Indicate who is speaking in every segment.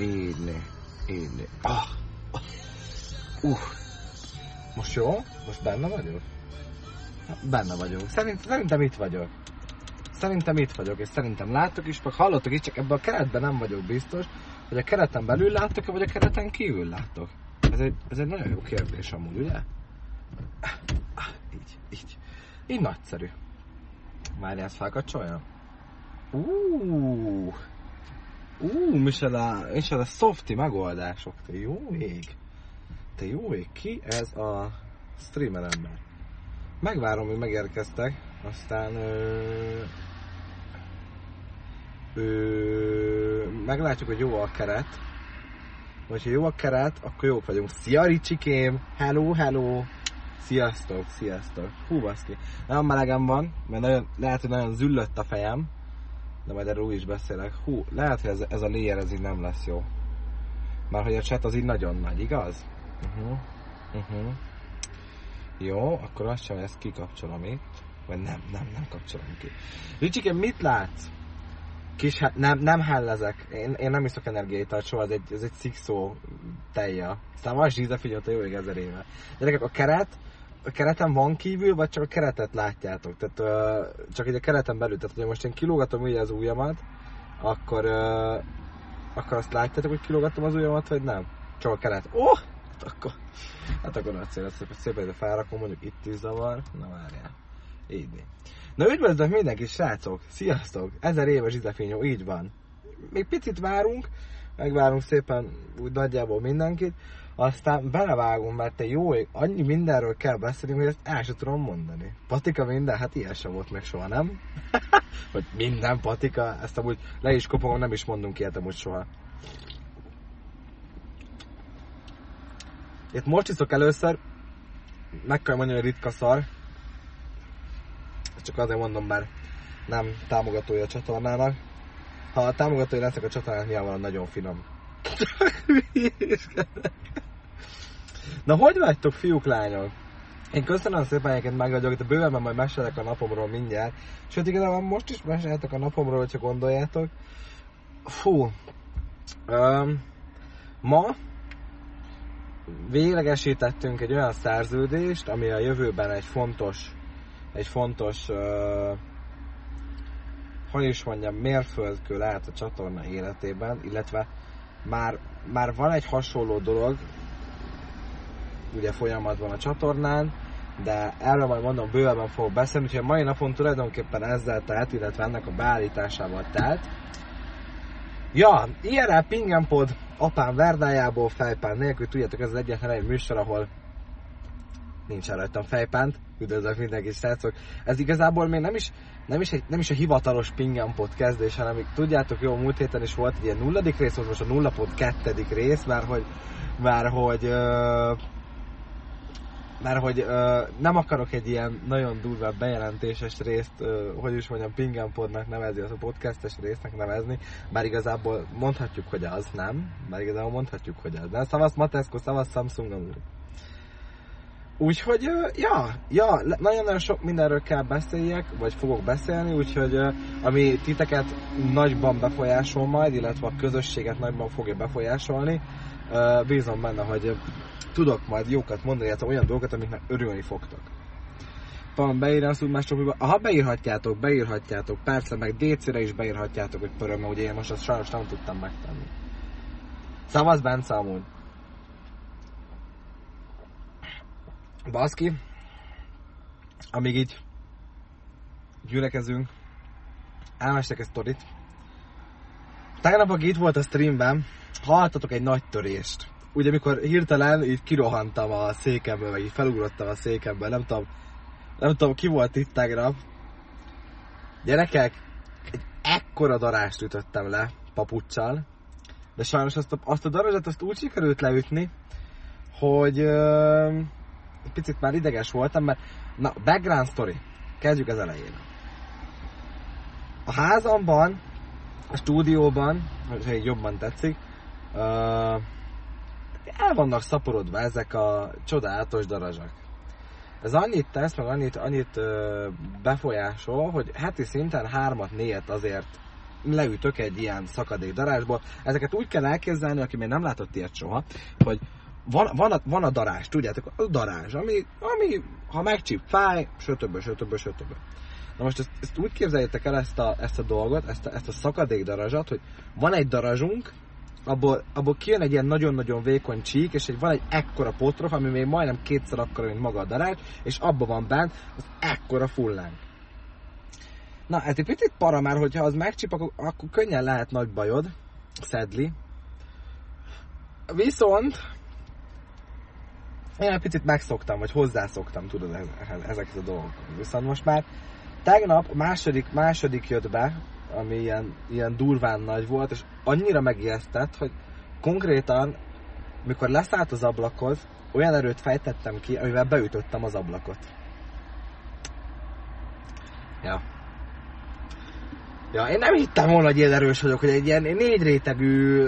Speaker 1: Így Így Ah. Uh. Most jó? Most benne vagyok? Benne vagyok. Szerint, szerintem itt vagyok. Szerintem itt vagyok, és szerintem láttok is, meg hallottok is, csak ebben a keretben nem vagyok biztos, hogy a kereten belül láttok vagy a kereten kívül láttok. Ez egy, ez egy nagyon jó kérdés amúgy, ugye? Így, így. Így nagyszerű. Várj, ezt felkapcsolja? Uuuuh. Ú, micsoda, micsoda softi megoldások, te jó ég. Te jó ég, ki ez a streamer ember? Megvárom, hogy megérkeztek, aztán ö, ö, meglátjuk, hogy jó a keret. Vagy ha jó a keret, akkor jók vagyunk. Szia Ricsikém! Hello, hello! Sziasztok, sziasztok! Hú, baszki. Nagyon melegem van, mert nagyon, lehet, hogy nagyon züllött a fejem de majd erről úgy is beszélek. Hú, lehet, hogy ez, ez a layer ez így nem lesz jó. Már hogy a chat az így nagyon nagy, igaz? Uh-huh. Uh-huh. Jó, akkor azt sem, ezt kikapcsolom itt. Vagy nem, nem, nem kapcsolom ki. Ricsike, mit látsz? Kis, hát nem, nem hellezek. Én, én nem iszok energiát, soha, ez egy, ez egy szikszó telja. Aztán van zsíze, figyelj, a jó ég ezer éve. Gyerekek, a keret, a kereten van kívül, vagy csak a keretet látjátok? Tehát uh, csak egy a kereten belül. Tehát, hogy most én kilógatom ugye az ujjamat, akkor, uh, akkor azt látjátok, hogy kilógatom az ujjamat, vagy nem? Csak a keret. Oh! Hát akkor, hát akkor nagy cél, szépen, szépen ide felrakom, mondjuk itt is zavar. Na várjál. Így. Na üdvözlök mindenki, srácok! Sziasztok! Ezer éves izefényó, így van. Még picit várunk, megvárunk szépen úgy nagyjából mindenkit, aztán belevágom, mert te jó ég, annyi mindenről kell beszélni, hogy ezt el sem tudom mondani. Patika minden, hát ilyen sem volt meg soha, nem? Vagy minden patika, ezt amúgy le is kopogom, nem is mondunk ilyet amúgy soha. Itt most iszok először, meg kell mondani, hogy ritka szar. Csak azért mondom, mert nem támogatója a csatornának. Ha a támogatója leszek a csatornának, nyilván nagyon finom. Na, hogy vagytok, fiúk, lányok? Én köszönöm szépen, egyébként meg vagyok, de bőven majd mesélek a napomról mindjárt. Sőt, igazából most is mesélhetek a napomról, hogyha gondoljátok. Fú. Um, ma véglegesítettünk egy olyan szerződést, ami a jövőben egy fontos, egy fontos, uh, hogy is mondjam, mérföldkő lehet a csatorna életében, illetve már, már van egy hasonló dolog, ugye folyamatban a csatornán, de erről majd mondom bővebben fogok beszélni, úgyhogy a mai napon tulajdonképpen ezzel telt, illetve ennek a beállításával telt. Ja, IRL Pingenpod apám verdájából fejpán nélkül, tudjátok, ez az egyetlen egy műsor, ahol nincs rajtam fejpánt, üdvözlök mindenki srácok. Ez igazából még nem is, nem is, egy, nem is a hivatalos Pingenpod kezdés, hanem tudjátok, jó, múlt héten is volt egy ilyen nulladik rész, volt most a nullapod kettedik rész, mert hogy, már hogy uh, mert hogy ö, nem akarok egy ilyen nagyon durva bejelentéses részt, ö, hogy is mondjam, Pingenpodnak nevezni, az a podcastes résznek nevezni, bár igazából mondhatjuk, hogy az, nem? Bár igazából mondhatjuk, hogy az. De szavasz Mateszko, szavasz Samsung amúgy. Úgyhogy, ja, ja, nagyon-nagyon sok mindenről kell beszéljek, vagy fogok beszélni, úgyhogy ami titeket nagyban befolyásol majd, illetve a közösséget nagyban fogja befolyásolni, bízom benne, hogy tudok majd jókat mondani, illetve olyan dolgokat, amiknek örülni fogtok. Van beírni azt úgy mások, ha beírhatjátok, beírhatjátok, persze meg DC-re is beírhatjátok, hogy pöröm, ugye én most azt sajnos nem tudtam megtenni. Szavaz Bence amúgy. Baszki, amíg így gyülekezünk, elmestek egy sztorit. Tegnap, aki itt volt a streamben, hallottatok egy nagy törést ugye amikor hirtelen így kirohantam a székemből, vagy így felugrottam a székemből, nem tudom, nem tudom, ki volt itt tegnap. Gyerekek, egy ekkora darást ütöttem le papucsal, de sajnos azt a, azt a darazsat azt úgy sikerült leütni, hogy ö, picit már ideges voltam, mert na, background story, kezdjük az elején. A házamban, a stúdióban, ha így jobban tetszik, ö, el vannak szaporodva ezek a csodálatos darazsak. Ez annyit tesz, meg annyit, annyit ö, befolyásol, hogy heti szinten hármat, négyet azért leütök egy ilyen szakadék darázsból. Ezeket úgy kell elképzelni, aki még nem látott ilyet soha, hogy van, van, a, van a darázs, tudjátok, a darázs, ami, ami ha megcsíp, fáj, sötöbö, sötöbö, sötöbö. Na most ezt, ezt úgy képzeljétek el ezt a, ezt a dolgot, ezt a, ezt a szakadék darazsat, hogy van egy darazsunk, abból, abból kijön egy ilyen nagyon-nagyon vékony csík, és egy, van egy ekkora potrof, ami még majdnem kétszer akkora, mint maga a darázs, és abban van bent az ekkora fullánk. Na, hát egy picit para már, hogyha az megcsip, akkor, akkor könnyen lehet nagy bajod, szedli. Viszont én egy picit megszoktam, vagy hozzászoktam, tudod, ezeket a dolgokat. Viszont most már tegnap második, második jött be, ami ilyen, ilyen durván nagy volt, és annyira megijesztett, hogy konkrétan, mikor leszállt az ablakhoz, olyan erőt fejtettem ki, amivel beütöttem az ablakot. Ja. Ja, én nem hittem volna, hogy ilyen erős vagyok, hogy egy ilyen négy rétegű,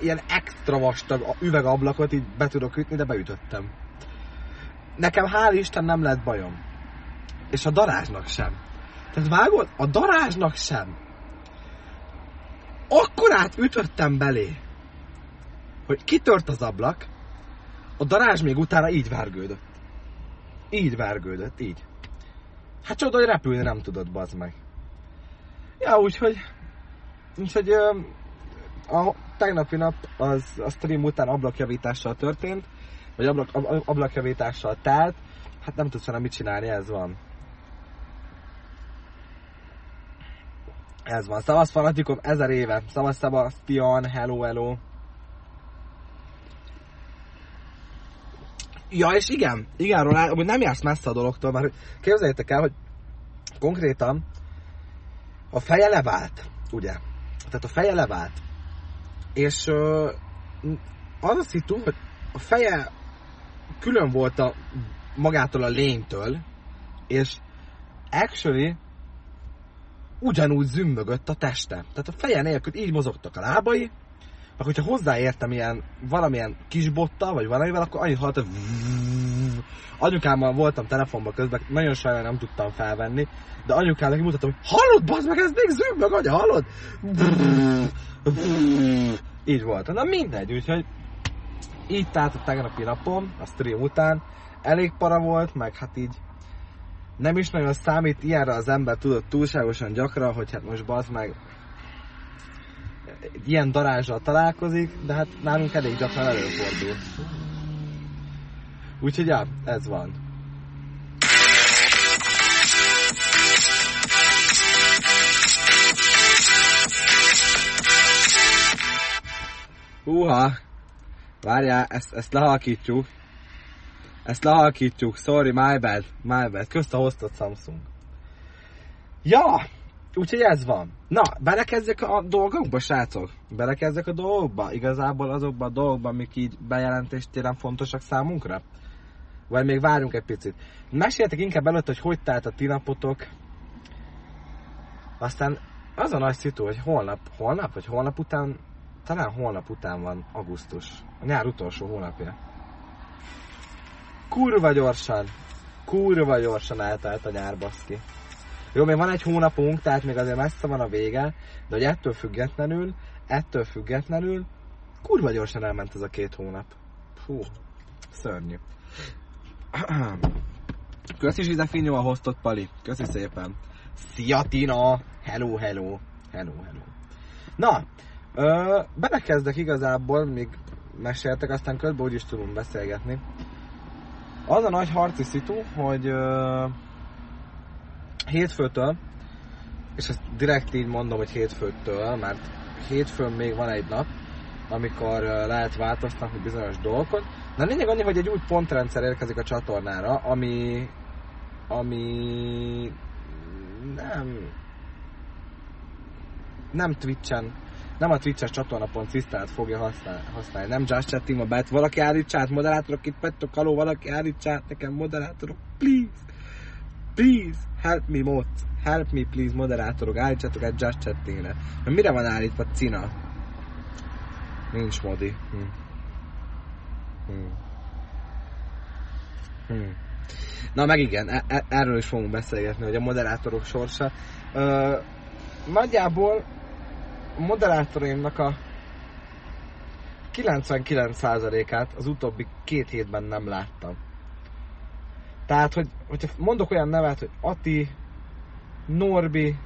Speaker 1: ilyen extra vastag üvegablakot így be tudok ütni, de beütöttem. Nekem hál' Isten nem lett bajom. És a darázsnak sem. Tehát vágod? A darázsnak sem. Akkorát ütöttem belé, hogy kitört az ablak, a darázs még utána így vergődött. Így vergődött, így. Hát csoda, hogy repülni nem tudott, bazd meg. Ja, úgyhogy... Úgyhogy a tegnapi nap az a stream után ablakjavítással történt, vagy ablak, ablakjavítással telt, hát nem tudsz vele mit csinálni, ez van. Ez van. Szavasz fanatikom ezer éve. Szavasz Sebastian, hello, hello. Ja, és igen, igen, Ronald, hogy nem jársz messze a dologtól, mert képzeljétek el, hogy konkrétan a feje levált, ugye? Tehát a feje levált. És uh, az a szitu, hogy a feje külön volt a magától a lénytől, és actually ugyanúgy zümmögött a teste. Tehát a feje nélkül így mozogtak a lábai, meg hogyha hozzáértem ilyen valamilyen kis botta, vagy valamivel, akkor annyit hallott, hogy anyukámmal voltam telefonban közben, nagyon sajnálom nem tudtam felvenni, de anyukámnak mutatom, hogy hallod, bazd meg, ez még zümmög, anya, hallod? Így volt. Na mindegy, úgyhogy így tehát a tegnapi napom, a stream után, elég para volt, meg hát így nem is nagyon számít ilyenre az ember tudott túlságosan gyakran, hogy hát most bazd meg ilyen darázsal találkozik, de hát nálunk elég gyakran előfordul. Úgyhogy ja, ez van. Húha! Várjál, ezt, ezt lehalkítjuk. Ezt lehalkítjuk, sorry, my bad, my bad. Közt a hoztott Samsung. Ja, úgyhogy ez van. Na, belekezdek a dolgokba, srácok? Belekezdek a dolgokba? Igazából azokba a dolgokba, amik így bejelentést téren fontosak számunkra? Vagy még várjunk egy picit. Meséltek inkább előtt, hogy hogy telt a ti napotok. Aztán az a nagy szitu, hogy holnap, holnap, vagy holnap után, talán holnap után van augusztus. A nyár utolsó hónapja kurva gyorsan, kurva gyorsan eltelt a nyár, baszki. Jó, még van egy hónapunk, tehát még azért messze van a vége, de hogy ettől függetlenül, ettől függetlenül, kurva gyorsan elment ez a két hónap. Fú, szörnyű. Köszi Zsizefinyó a hostot, Pali. Köszi szépen. Szia Tina! Hello, hello. Hello, hello. Na, ö, belekezdek igazából, még meséltek, aztán közben úgyis tudunk beszélgetni. Az a nagy harci szitu, hogy uh, hétfőtől, és ezt direkt így mondom, hogy hétfőtől, mert hétfőn még van egy nap, amikor uh, lehet változtatni bizonyos dolgokat. De lényeg annyi, hogy egy új pontrendszer érkezik a csatornára, ami ami nem nem Twitch-en nem a Twitch-es csatornapon cisztát fogja használni, nem Just Chat Team bet. Valaki állítsát, moderátorok itt pettok, haló, valaki állítsát nekem, moderátorok, please, please, help me, mod, help me, please, moderátorok, állítsátok egy Just Chat Team-re. Mert mire van állítva Cina? Nincs modi. Hm. Hm. Hm. Na meg igen, e- e- erről is fogunk beszélgetni, hogy a moderátorok sorsa. Ö, nagyjából moderátoraimnak a 99%-át az utóbbi két hétben nem láttam. Tehát, hogy, hogyha mondok olyan nevet, hogy Ati, Norbi,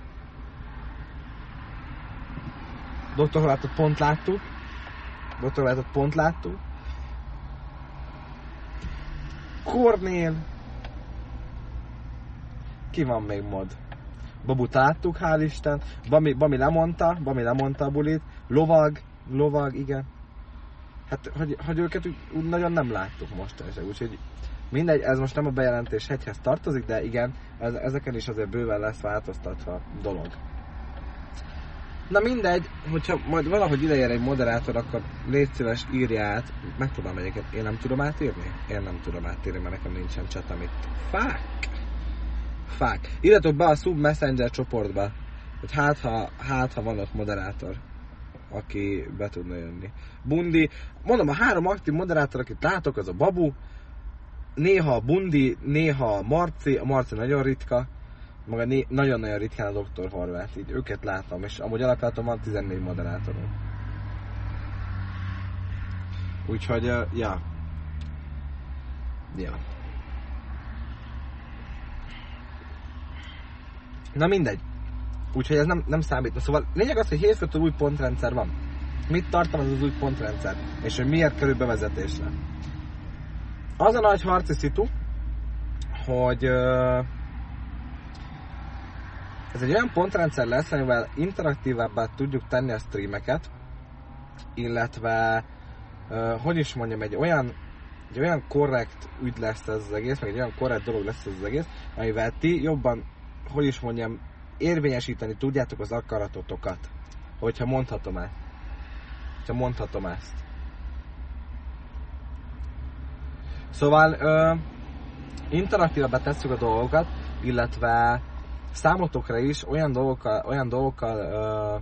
Speaker 1: Dr. Horvátot pont láttuk, Dr. Horvátot pont láttuk, Kornél, ki van még mod? Babut láttuk, hál' Isten. Bami, Bami lemondta, Bami lemondta a bulit. Lovag, lovag, igen. Hát, hogy, hogy őket úgy, nagyon nem láttuk most, úgyhogy mindegy, ez most nem a bejelentés hegyhez tartozik, de igen, ez, ezeken is azért bőven lesz változtatva a dolog. Na mindegy, hogyha majd valahogy idejön egy moderátor, akkor légy szíves, írja át. Meg tudom egyébként, én nem tudom átírni? Én nem tudom átírni, mert nekem nincsen chat, amit... Fuck! Fuck. Írjatok be a Sub Messenger csoportba, hogy hát ha, hát ha van ott moderátor aki be tudna jönni. Bundi, mondom, a három aktív moderátor, akit látok, az a Babu, néha a Bundi, néha a Marci, a Marci nagyon ritka, maga né- nagyon-nagyon ritkán a Dr. Horváth, így őket látom, és amúgy alapjáton van 14 moderátorom. Úgyhogy, uh, ja. Ja. Na mindegy. Úgyhogy ez nem, nem számít. Szóval lényeg az, hogy hétfőtől új pontrendszer van. Mit tartalmaz az új pontrendszer? És hogy miért kerül bevezetésre? Az a nagy harci szitu, hogy ez egy olyan pontrendszer lesz, amivel interaktívabbá tudjuk tenni a streameket, illetve, uh, hogy is mondjam, egy olyan egy olyan korrekt ügy lesz ez az egész, meg egy olyan korrekt dolog lesz ez az egész, amivel ti jobban, hogy is mondjam, érvényesíteni tudjátok az akaratotokat. Hogyha mondhatom ezt. Hogyha mondhatom ezt. Szóval ö, interaktívabba tesszük a dolgokat, illetve számotokra is olyan dolgokkal, olyan dolgokkal ö,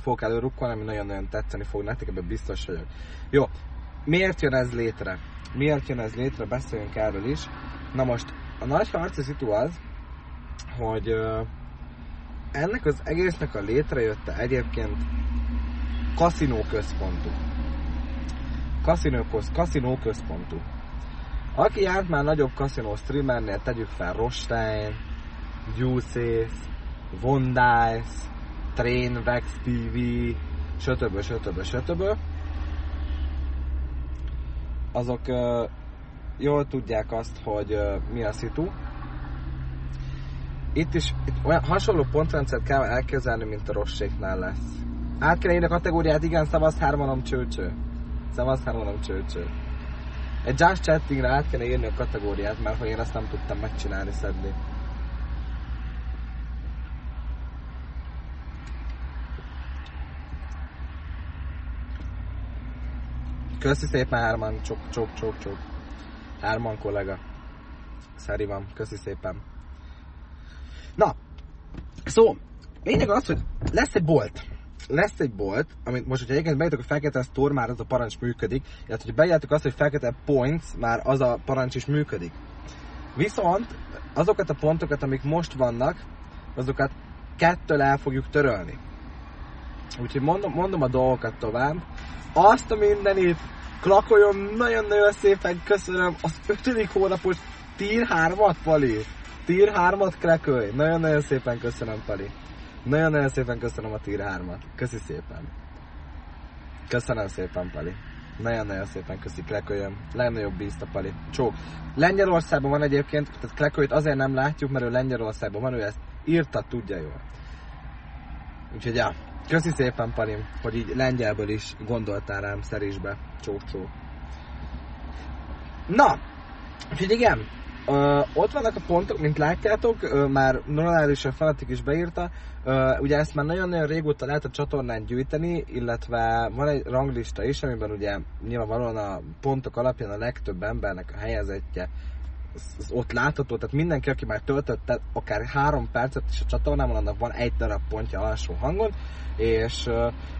Speaker 1: fogok előrukkolni, ami nagyon-nagyon tetszeni fog nektek, ebben biztos vagyok. Jó, miért jön ez létre? Miért jön ez létre? Beszéljünk erről is. Na most, a nagy harci szitu az, hogy ennek az egésznek a létrejötte egyébként kaszinó központú. Kaszinó központú. Aki járt már nagyobb kaszinó streamernél, tegyük fel Rostein, Juices, Vondice, Train, Vex TV, stb. stb. stb. Azok jól tudják azt, hogy mi a szitu, itt is itt olyan hasonló pontrendszert kell elképzelni, mint a rosséknál lesz. Át kell írni a kategóriát, igen, szavasz hármanom csőcső. Szavasz hármanom csőcső. Egy just chattingre át kell írni a kategóriát, mert hogy én ezt nem tudtam megcsinálni, szedni. Köszi szépen hárman, csok, csok, csok, csok. Hárman kollega. Szeri van, köszi szépen. Na, szó, lényeg az, hogy lesz egy bolt. Lesz egy bolt, amit most, hogyha egyébként bejöttök a Fekete Store, már az a parancs működik, illetve, hogy bejöttök azt, hogy Fekete Points, már az a parancs is működik. Viszont azokat a pontokat, amik most vannak, azokat kettől el fogjuk törölni. Úgyhogy mondom, mondom a dolgokat tovább. Azt a mindenit, klakoljon nagyon-nagyon szépen, köszönöm az ötödik hónapos Tier 3-at, Pali. Tier 3-at krekölj. Nagyon-nagyon szépen köszönöm, Pali. Nagyon-nagyon szépen köszönöm a Tier 3-at. Köszi szépen. Köszönöm szépen, Pali. Nagyon-nagyon szépen köszi, Klekölyöm. Legnagyobb bízt a Pali. Csók. Lengyelországban van egyébként, tehát Klekölyt azért nem látjuk, mert ő Lengyelországban van, ő ezt írta, tudja jól. Úgyhogy ja, köszi szépen, Palim, hogy így lengyelből is gondoltál rám szerésbe. Csók, csók. Na, úgyhogy igen, Uh, ott vannak a pontok, mint látjátok, uh, már normális a fanatik is beírta, uh, ugye ezt már nagyon-nagyon régóta lehet a csatornán gyűjteni, illetve van egy ranglista is, amiben ugye nyilvánvalóan a pontok alapján a legtöbb embernek a helyezettje az, ott látható, tehát mindenki, aki már töltött akár három percet is a csatornában, annak van egy darab pontja alsó hangon, és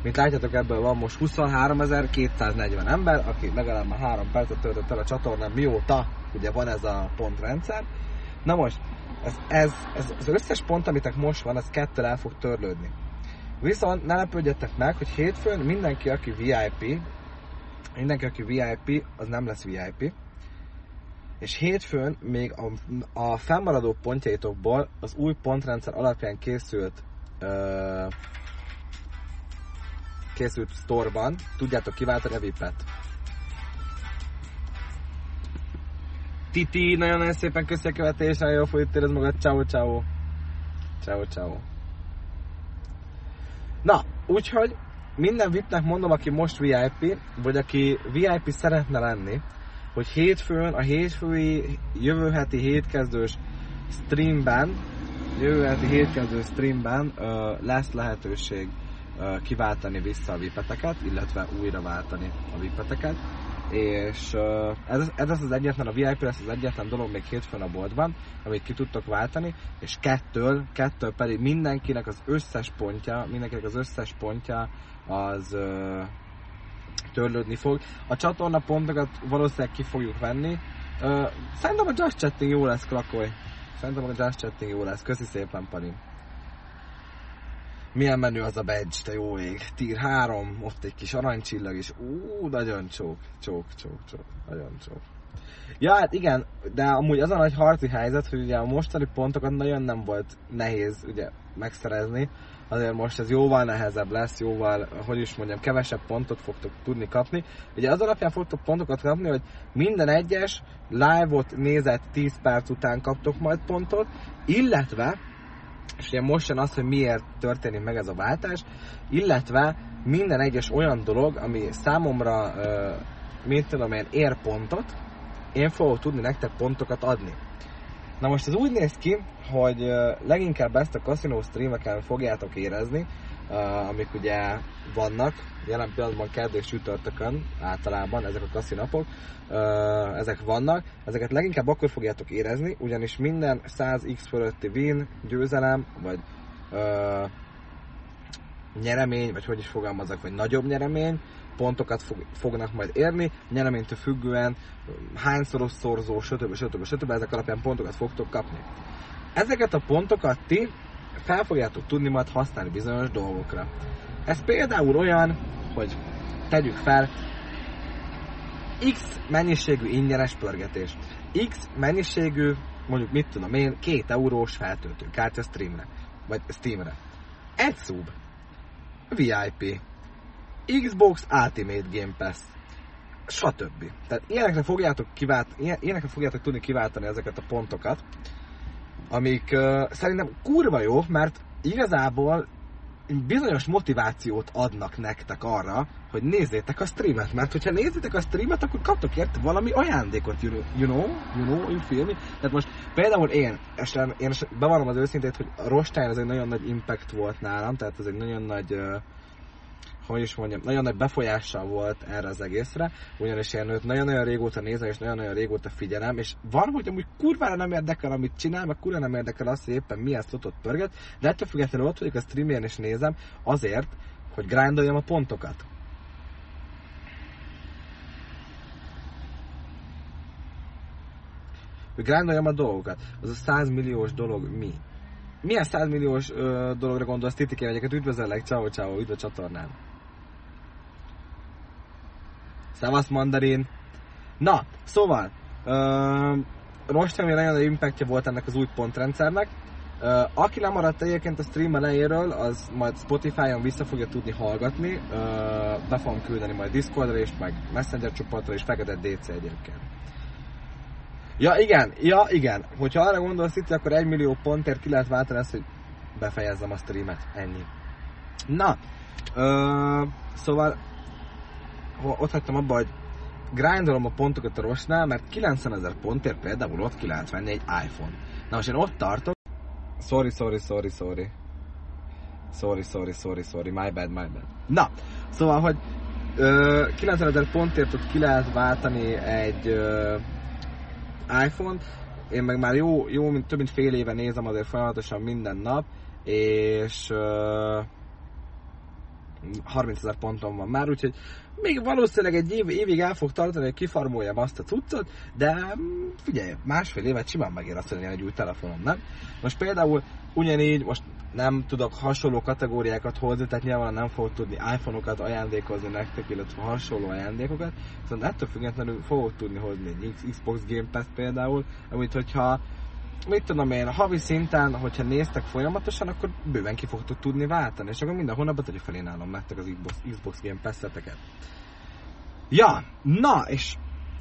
Speaker 1: mint látjátok ebből van most 23.240 ember, aki legalább már három percet töltött el a csatornán, mióta ugye van ez a pontrendszer. Na most, ez, ez, ez az összes pont, amitek most van, ez kettő el fog törlődni. Viszont ne lepődjetek meg, hogy hétfőn mindenki, aki VIP, mindenki, aki VIP, az nem lesz VIP. És hétfőn még a, a fennmaradó pontjaitokból az új pontrendszer alapján készült ö, készült sztorban tudjátok kiváltani a VIP-et. Titi, nagyon-nagyon szépen köszi a követést, nagyon jó folyt érez magad, ciao ciao. Ciao ciao. Na, úgyhogy minden VIP-nek mondom, aki most VIP, vagy aki VIP szeretne lenni, hogy hétfőn, a hétfői, jövő heti hétkezdős streamben, jövő heti hétkezdő streamben ö, lesz lehetőség ö, kiváltani vissza a vipeteket, illetve újra váltani a vipeteket és ez, ez az egyetlen, a VIP lesz az egyetlen dolog még hétfőn a boltban, amit ki tudtok váltani, és kettől, kettől pedig mindenkinek az összes pontja, mindenkinek az összes pontja az törlődni fog. A csatorna pontokat valószínűleg ki fogjuk venni. Szerintem a Just Chatting jó lesz, Klakoly. Szerintem a Just Chatting jó lesz. Köszi szépen, Pani. Milyen menő az a badge, te jó ég. Tír 3, ott egy kis aranycsillag, és ú, nagyon csók, csók, csók, csók, nagyon csók. Ja, hát igen, de amúgy az a nagy harci helyzet, hogy ugye a mostani pontokat nagyon nem volt nehéz ugye megszerezni, azért most ez jóval nehezebb lesz, jóval, hogy is mondjam, kevesebb pontot fogtok tudni kapni. Ugye az alapján fogtok pontokat kapni, hogy minden egyes live-ot nézett 10 perc után kaptok majd pontot, illetve és ugye most jön az, hogy miért történik meg ez a váltás, illetve minden egyes olyan dolog, ami számomra, uh, mint tudom én, ér pontot, én fogok tudni nektek pontokat adni. Na most ez úgy néz ki, hogy leginkább ezt a casino streameken fogjátok érezni, amik ugye vannak, jelen pillanatban kedd és csütörtökön általában ezek a kaszi napok, ezek vannak, ezeket leginkább akkor fogjátok érezni, ugyanis minden 100x fölötti win, győzelem, vagy nyeremény, vagy hogy is fogalmazok, vagy nagyobb nyeremény, pontokat fog, fognak majd érni, nyereménytől függően hányszoros szorzó, stb. stb. stb. ezek alapján pontokat fogtok kapni. Ezeket a pontokat ti fel fogjátok tudni majd használni bizonyos dolgokra. Ez például olyan, hogy tegyük fel, X mennyiségű ingyenes pörgetés. X mennyiségű, mondjuk mit tudom én, két eurós feltöltő kártya streamre, vagy Steamre. Egy szub. VIP. Xbox Ultimate Game Pass. Stb. Tehát ilyenekre fogjátok, kivált, ilyenekre fogjátok tudni kiváltani ezeket a pontokat, amik uh, szerintem kurva jó, mert igazából bizonyos motivációt adnak nektek arra, hogy nézzétek a streamet, mert hogyha nézzétek a streamet, akkor kaptok érte valami ajándékot, you know, you know, you know, you feel me? Tehát most például én, esetleg, én bevallom az őszintét, hogy a Rostány az egy nagyon nagy impact volt nálam, tehát ez egy nagyon nagy uh, hogy is mondjam, nagyon nagy befolyással volt erre az egészre, ugyanis én őt nagyon-nagyon régóta nézem, és nagyon-nagyon régóta figyelem, és van, hogy amúgy kurvára nem érdekel, amit csinál, meg kurvára nem érdekel azt, hogy éppen milyen slotot pörget, de ettől függetlenül ott vagyok a streamjén és nézem, azért, hogy grindoljam a pontokat. Hogy grindoljam a dolgokat. Az a 100 milliós dolog mi? Milyen 100 milliós ö, dologra gondolsz, Titikén egyeket üdvözöllek, ciao ciao, üdv a csatornán. Szevasz mandarin. Na, szóval, uh, Rostam nagyon nagy impactja volt ennek az új pontrendszernek. Uh, aki lemaradt egyébként a stream elejéről, az majd Spotify-on vissza fogja tudni hallgatni. Uh, be fogom küldeni majd Discordra és meg Messenger csoportra és Fekete DC egyébként. Ja igen, ja igen. Hogyha arra gondolsz itt, akkor egy millió pontért ki lehet váltani ezt, hogy befejezzem a streamet. Ennyi. Na, uh, szóval ott hagytam abba, hogy grindolom a pontokat a rosnál, mert 90 ezer pontért például ott ki lehet venni egy iPhone. Na most én ott tartok, sorry, sorry, sorry, sorry. Sorry, sorry, sorry, sorry, my bad, my bad. Na, szóval, hogy ö, 90 ezer pontért ott ki lehet váltani egy iPhone-t, én meg már jó, jó mint, több mint fél éve nézem azért folyamatosan minden nap, és ö, 30 ezer ponton van már, úgyhogy még valószínűleg egy év, évig el fog tartani, hogy kifarmoljam azt a cuccot, de mm, figyelj, másfél évet simán megér azt, hogy egy új telefonom, nem? Most például ugyanígy, most nem tudok hasonló kategóriákat hozni, tehát nyilván nem fogok tudni iPhone-okat ajándékozni nektek, illetve hasonló ajándékokat, viszont ettől függetlenül fogok tudni hozni egy Xbox Game Pass például, amit hogyha mit tudom én, havi szinten, hogyha néztek folyamatosan, akkor bőven ki fogtok tudni váltani, és akkor minden hónapban tudja felénálom nektek az Xbox, Xbox Game Pass-eteket. Ja, na, és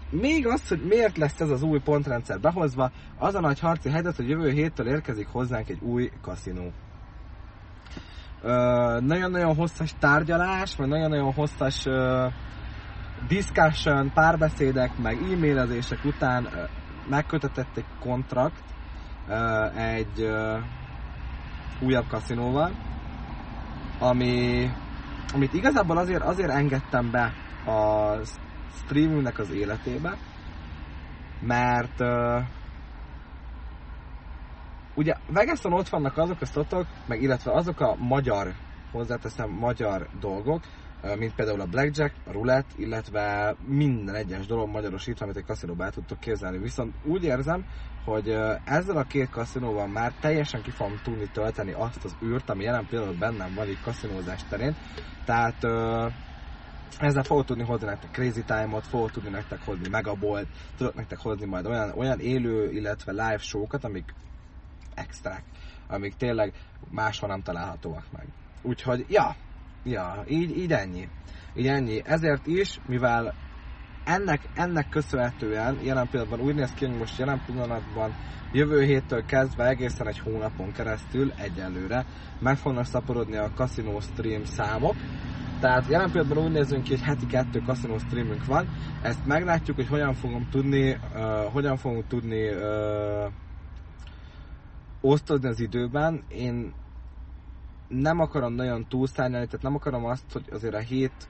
Speaker 1: még az, hogy miért lesz ez az új pontrendszer behozva, az a nagy harci helyzet, hogy jövő héttől érkezik hozzánk egy új kaszinó. Ö, nagyon-nagyon hosszas tárgyalás, vagy nagyon-nagyon hosszas ö, discussion, párbeszédek, meg e-mailezések után ö, megkötetett egy kontrakt egy újabb kaszinóval, ami, amit igazából azért, azért engedtem be a streamingnek az életébe, mert ugye Vegason ott vannak azok a sztotok, meg illetve azok a magyar, hozzáteszem, magyar dolgok, mint például a blackjack, a roulette, illetve minden egyes dolog magyarosítva, amit egy kaszinóban el tudtok képzelni. Viszont úgy érzem, hogy ezzel a két kaszinóval már teljesen ki fogom tudni tölteni azt az űrt, ami jelen pillanatban bennem van így kaszinózás terén. Tehát ezzel fogok tudni hozni nektek Crazy Time-ot, fogok tudni nektek hozni Megabolt, tudok nektek hozni majd olyan, olyan élő, illetve live show-kat, amik extrák, amik tényleg máshol nem találhatóak meg. Úgyhogy, ja, ja, így, így ennyi. Így ennyi. Ezért is, mivel ennek, ennek köszönhetően jelen pillanatban úgy néz ki, hogy most jelen pillanatban jövő héttől kezdve egészen egy hónapon keresztül egyelőre meg fognak szaporodni a Casino Stream számok, tehát jelen pillanatban úgy nézünk ki, hogy heti kettő kaszinó streamünk van. Ezt meglátjuk, hogy hogyan fogom tudni, uh, hogyan fogunk tudni uh, osztozni az időben. Én nem akarom nagyon túlszárnyalni, tehát nem akarom azt, hogy azért a hét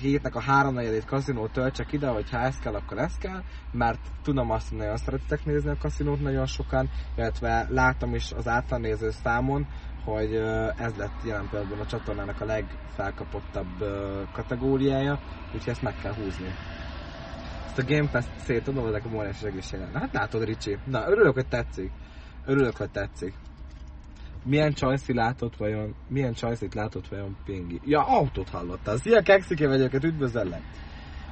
Speaker 1: hétnek a háromnegyedét kaszinót töltsek ide, hogy ha ez kell, akkor ez kell, mert tudom azt, hogy nagyon szeretitek nézni a kaszinót nagyon sokan, illetve látom is az átlanéző számon, hogy ez lett jelen pillanatban a csatornának a legfelkapottabb kategóriája, úgyhogy ezt meg kell húzni. Ezt a Game Pass-t szétadom, ezek a módás. Na hát látod, Ricsi. Na, örülök, hogy tetszik. Örülök, hogy tetszik. Milyen csajszi látott vajon, milyen csajszit látott vajon Pingi? Ja, autót hallottál. Szia, Kexiké vagyok, üdvözöllek.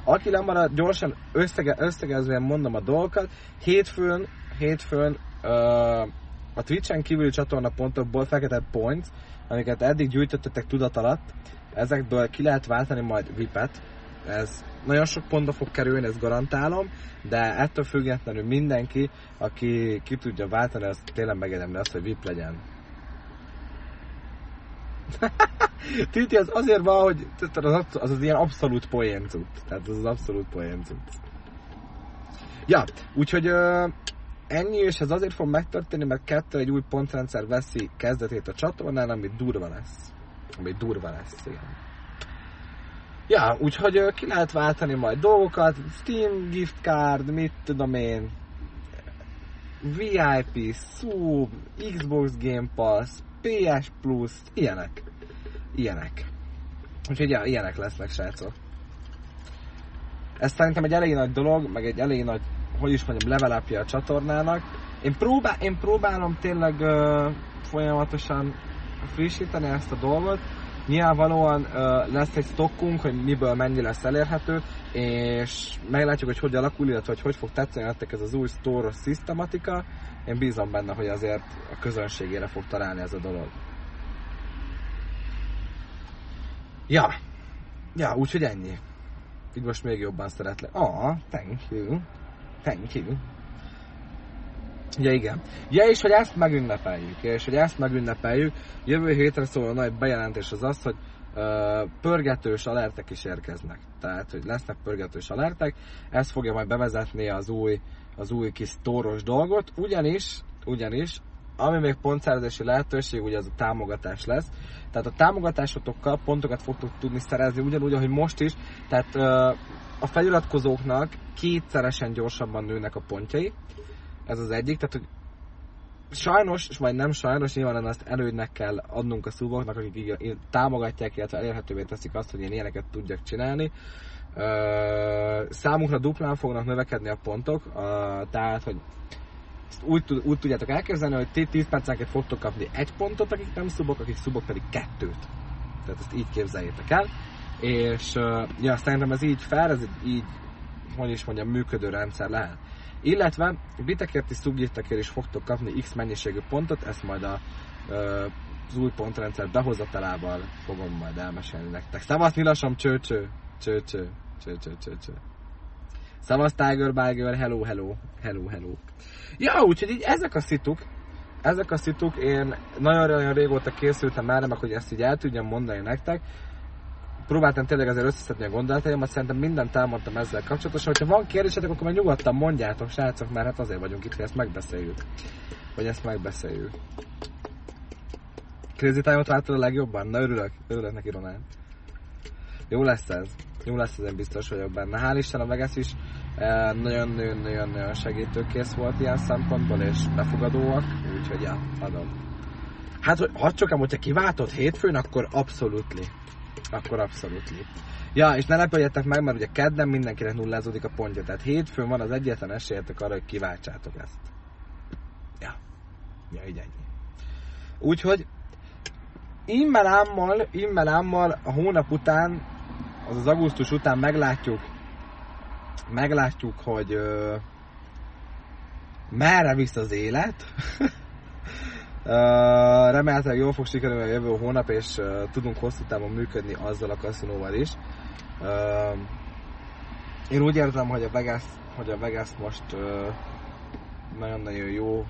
Speaker 1: Aki lemarad, gyorsan összege, összegezve mondom a dolgokat. Hétfőn, hétfőn uh, a Twitch-en kívüli csatornapontokból fekete points, amiket eddig gyűjtöttetek tudat alatt, ezekből ki lehet váltani majd VIP-et. Ez nagyon sok pontba fog kerülni, ezt garantálom, de ettől függetlenül mindenki, aki ki tudja váltani, az tényleg megérdemli azt, hogy VIP legyen. Titi, az azért van, hogy az, az, az ilyen abszolút poéncut. Tehát az az abszolút poéncut. Ja, úgyhogy ennyi, és ez azért fog megtörténni, mert kettő egy új pontrendszer veszi kezdetét a csatornán, ami durva lesz. Ami durva lesz, igen. Ja, úgyhogy ki lehet váltani majd dolgokat, Steam gift card, mit tudom én, VIP, Sub, Xbox Game Pass, PS Plus, ilyenek. Ilyenek. Úgyhogy ja, ilyenek lesznek, srácok. Ez szerintem egy elég nagy dolog, meg egy elég nagy hogy is mondjam, level a csatornának. Én, próbál, én próbálom tényleg uh, folyamatosan frissíteni ezt a dolgot. Nyilvánvalóan uh, lesz egy stockunk, hogy miből mennyi lesz elérhető, és meglátjuk, hogy hogy alakul, illetve hogy hogy fog tetszeni nektek ez az új store szisztematika. Én bízom benne, hogy azért a közönségére fog találni ez a dolog. Ja, ja, úgyhogy ennyi. Így most még jobban szeretlek. Ah, thank you. Thank you. Ja, igen. Ja, és hogy ezt megünnepeljük, és hogy ezt megünnepeljük, jövő hétre szóló nagy bejelentés az az, hogy uh, pörgetős alertek is érkeznek. Tehát, hogy lesznek pörgetős alertek, ez fogja majd bevezetni az új, az új kis tóros dolgot, ugyanis, ugyanis ami még pontszerzési lehetőség, ugye az a támogatás lesz. Tehát a támogatásotokkal pontokat fogtok tudni szerezni, ugyanúgy, ahogy most is. Tehát a feliratkozóknak kétszeresen gyorsabban nőnek a pontjai. Ez az egyik, tehát hogy sajnos, majd nem sajnos, nyilván azt előnynek kell adnunk a szuboknak, akik támogatják, illetve elérhetővé teszik azt, hogy én ilyeneket tudjak csinálni. Számunkra duplán fognak növekedni a pontok, tehát, hogy Ezt úgy, úgy tudjátok elképzelni, hogy ti 10 percenként fogtok kapni egy pontot, akik nem szubok, akik szubok pedig kettőt. Tehát ezt így képzeljétek el. És ja, szerintem ez így fel, ez így, hogy is mondjam, működő rendszer lehet. Illetve bitekért és szubjétekért is fogtok kapni X mennyiségű pontot, ezt majd a, az új pontrendszer behozatalával fogom majd elmesélni nektek. Szevasz Nilasom, cső, cső, cső, cső, cső, cső, cső. Szevasz Tiger Biger, hello, hello, hello, hello. Ja, úgyhogy így ezek a szituk, ezek a szituk, én nagyon-nagyon régóta készültem erre, meg hogy ezt így el tudjam mondani nektek. Próbáltam tényleg azért összeszedni a gondolataimat, szerintem mindent elmondtam ezzel kapcsolatosan. Hogyha van kérdésetek, akkor már nyugodtan mondjátok, srácok, mert hát azért vagyunk itt, hogy ezt megbeszéljük. Hogy ezt megbeszéljük. Crazy Time-ot a legjobban? Na örülök, örülök neki Ronald. Jó lesz ez. Jó lesz ez, én biztos vagyok benne. Hál' Isten a Vegas is eh, nagyon-nagyon-nagyon segítőkész volt ilyen szempontból, és befogadóak, úgyhogy ja, adom. Hát, hogy ha csak hogyha kiváltott hétfőn, akkor abszolútli. Akkor abszolútli. Ja, és ne lepődjetek meg, mert ugye kedden mindenkinek nullázódik a pontja, tehát hétfőn van az egyetlen esélyetek arra, hogy kiváltsátok ezt. Ja. Ja, így ennyi. Úgyhogy immel ámmal, immel ámmal a hónap után, az az augusztus után meglátjuk, meglátjuk, hogy ö, merre visz az élet. Uh, remélhetőleg jól fog sikerülni a jövő hónap, és uh, tudunk hosszú távon működni azzal a kaszinóval is. Uh, én úgy érzem, hogy a Vegas, hogy a Vegas most uh, nagyon-nagyon jó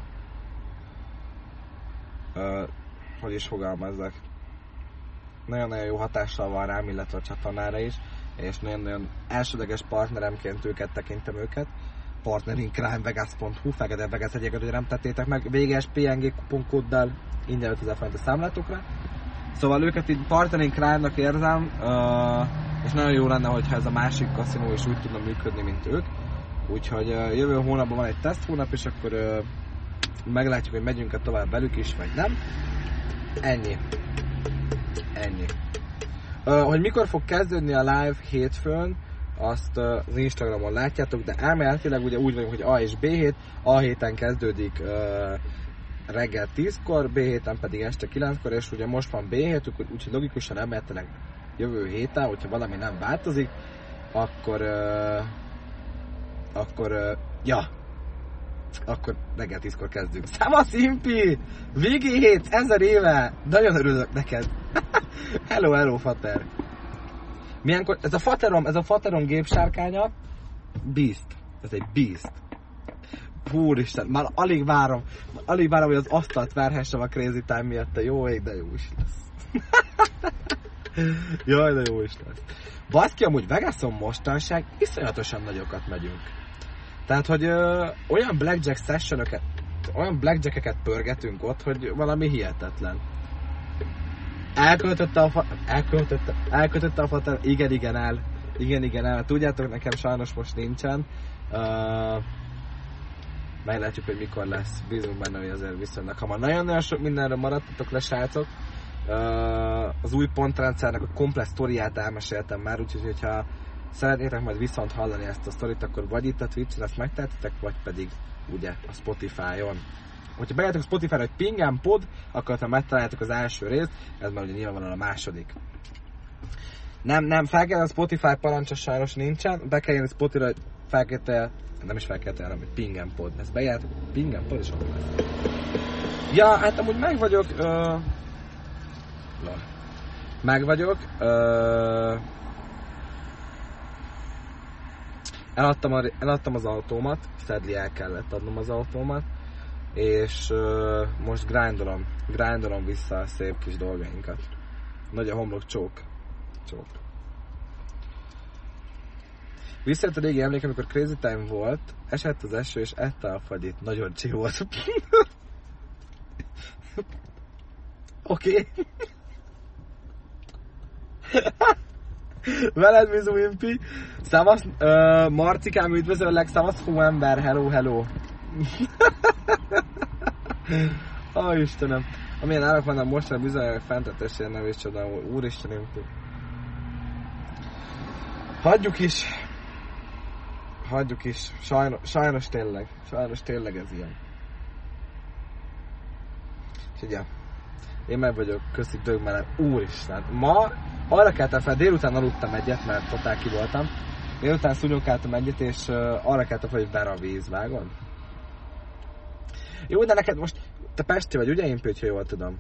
Speaker 1: uh, hogy is fogalmazzak nagyon-nagyon jó hatással van rám, illetve a csatornára is, és nagyon-nagyon elsődleges partneremként őket tekintem őket. Partnerink crimevegas.hu, Fekete Vegas egyébként, hogy nem tettétek meg, véges PNG kuponkóddal ingyen 5000 forint a számlátokra. Szóval őket így partnerink crime-nak érzem, és nagyon jó lenne, hogyha ez a másik kaszinó is úgy tudna működni, mint ők. Úgyhogy jövő hónapban van egy teszt hónap, és akkor meglátjuk, hogy megyünk-e tovább velük is, vagy nem. Ennyi. Ennyi. Uh, hogy mikor fog kezdődni a live hétfőn, azt uh, az Instagramon látjátok, de elméletileg ugye úgy vagyunk, hogy A és B hét, A héten kezdődik uh, reggel 10-kor, B héten pedig este 9-kor, és ugye most van B hét, úgyhogy logikusan elméletileg jövő héten, hogyha valami nem változik, akkor uh, akkor uh, ja, akkor reggel 10-kor kezdünk. Szevasz Impi! Vigi 7, ezer éve! Nagyon örülök neked! hello, hello, Fater! Milyenkor, ez a Faterom, ez a Faterom gépsárkánya, Beast. Ez egy Beast. Úristen, már alig várom, már alig várom, hogy az asztalt verhessem a Crazy Time miatt, jó ég, de jó is lesz. Jaj, de jó is lesz. Baszki, amúgy Vegason mostanság iszonyatosan nagyokat megyünk. Tehát, hogy ö, olyan blackjack sessionokat, olyan blackjackeket pörgetünk ott, hogy valami hihetetlen. Elköltötte a fa... Elköltötte, elköltötte a fater... Igen, igen, el. Igen, igen, el. Tudjátok, nekem sajnos most nincsen. Uh, meglátjuk, hogy mikor lesz. Bízunk benne, hogy azért viszonylag hamar. Nagyon-nagyon sok mindenről maradtatok le, srácok. Uh, az új pontrendszernek a komplet sztoriát elmeséltem már, úgyhogy hogyha szeretnétek majd viszont hallani ezt a sztorit, akkor vagy itt a Twitch-en ezt megtehetitek, vagy pedig ugye a Spotify-on. Hogyha bejátok a Spotify-ra, hogy Pingem Pod, akkor ha megtaláljátok az első részt, ez már ugye nyilvánvalóan a második. Nem, nem, fel kell a Spotify parancsa sajnos nincsen, be kell jönni Spotify-ra, hogy fel kell nem is fel kell tenni, hanem hogy Pingem Pod. Ezt bejátok, Pingem Pod, és akkor lesz. Ja, hát amúgy meg vagyok, uh... meg vagyok, uh... eladtam, a, eladtam az autómat, Szedli el kellett adnom az autómat, és uh, most grindolom, grindolom vissza a szép kis dolgainkat. Nagy a homlok csók. Csók. Visszajött a régi emlék, amikor Crazy Time volt, esett az eső, és ette a fagyit. Nagyon csi volt. Oké. Okay. Veled Mizu Impi. Szavasz, uh, Marcikám, üdvözöllek, szavasz ember, hello, hello. Ó, oh, Istenem. Amilyen árak vannak mostanában bizony, fentetésén nem is csodálom. Úristen, Impi. Hagyjuk is. Hagyjuk is. Sajnos, sajnos tényleg. Sajnos tényleg ez ilyen. Ja. Én meg vagyok, köszi dögmelem. Úristen, ma arra keltem fel, délután aludtam egyet, mert totál ki voltam. Délután szúnyogáltam egyet, és arra keltem fel, hogy ver a víz, vágod? Jó, de neked most, te Pesti vagy, ugye? Én Pötty, jól tudom.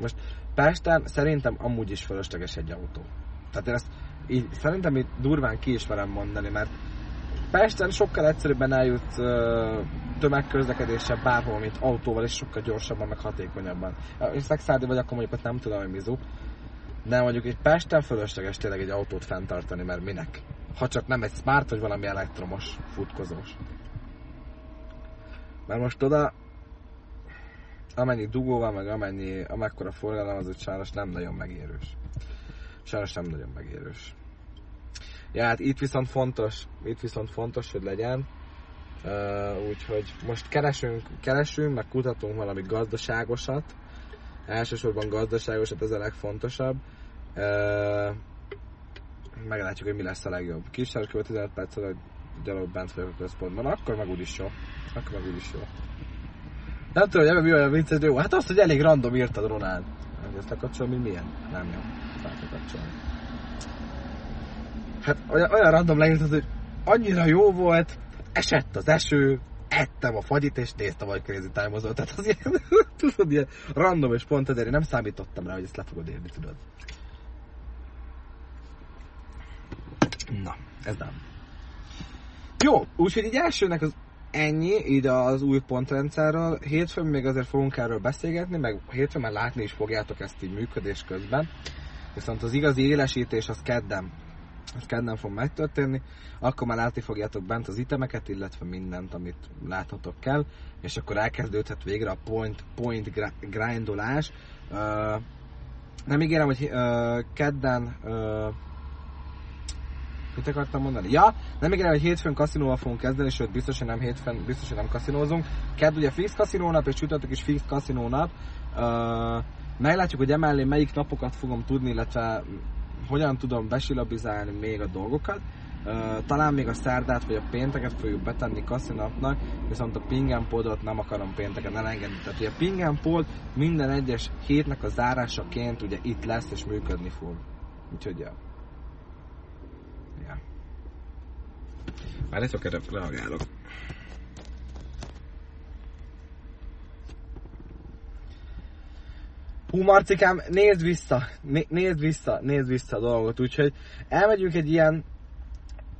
Speaker 1: Most Pesten szerintem amúgy is fölösleges egy autó. Tehát én ezt így szerintem itt durván ki is merem mondani, mert Pesten sokkal egyszerűbben eljut tömegközlekedéssel bárhol, mint autóval, és sokkal gyorsabban, meg hatékonyabban. És Szexádi vagy, akkor mondjuk ott nem tudom, hogy mizu. De mondjuk egy Pesten fölösleges tényleg egy autót fenntartani, mert minek? Ha csak nem egy smart, vagy valami elektromos, futkozós. Mert most oda amennyi dugóval, meg amennyi, amekkora forgalom, az úgy sajnos nem nagyon megérős. Sajnos nem nagyon megérős. Ja, hát itt viszont fontos, itt viszont fontos, hogy legyen. Uh, úgyhogy most keresünk, keresünk, meg kutatunk valami gazdaságosat. Elsősorban gazdaságosat, ez a legfontosabb. Uh, meglátjuk, hogy mi lesz a legjobb. Kisárkő 15 perccel, gyalog bent vagyok a központban, akkor meg úgyis jó. Akkor meg úgyis jó. Nem tudom, hogy ebben mi olyan vicces, jó. Hát azt, hogy elég random írtad Ronald. Ezt lekapcsolom, mint milyen? Nem jó. Fel kapcsolni. Hát olyan, olyan random leírtad, hogy annyira jó volt, esett az eső, ettem a fagyit, és néztem, hogy crazy time Tehát az ilyen, tudod, ilyen random, és pont ezért én nem számítottam rá, hogy ezt le fogod érni, tudod. Na, ez nem. Jó, úgyhogy így elsőnek az ennyi, ide az új pontrendszerről. Hétfőn még azért fogunk erről beszélgetni, meg hétfőn már látni is fogjátok ezt így működés közben. Viszont az igazi élesítés az kedden. Az kedden fog megtörténni, akkor már látni fogjátok bent az itemeket, illetve mindent, amit láthatok kell, és akkor elkezdődhet végre a point, point grindolás. Uh, nem ígérem, hogy uh, kedden uh, Mit akartam mondani? Ja, nem igen, hogy hétfőn kaszinóval fogunk kezdeni, sőt biztos, hogy nem hétfőn, biztos, hogy nem kaszinózunk. Kedd ugye fix kaszinónap, és csütörtök is fix kaszinónap. Uh, meglátjuk, hogy emellé melyik napokat fogom tudni, illetve hogyan tudom besilabizálni még a dolgokat. Talán még a szerdát vagy a pénteket fogjuk betenni kaszinapnak, viszont a pingenpodot nem akarom pénteken elengedni. Tehát ugye a pingenpod minden egyes hétnek a zárásaként ugye itt lesz és működni fog. Úgyhogy ja. Már csak erre reagálok. Hú, Marcikám, nézd vissza, né- nézd vissza, nézd vissza a dolgot, úgyhogy elmegyünk egy ilyen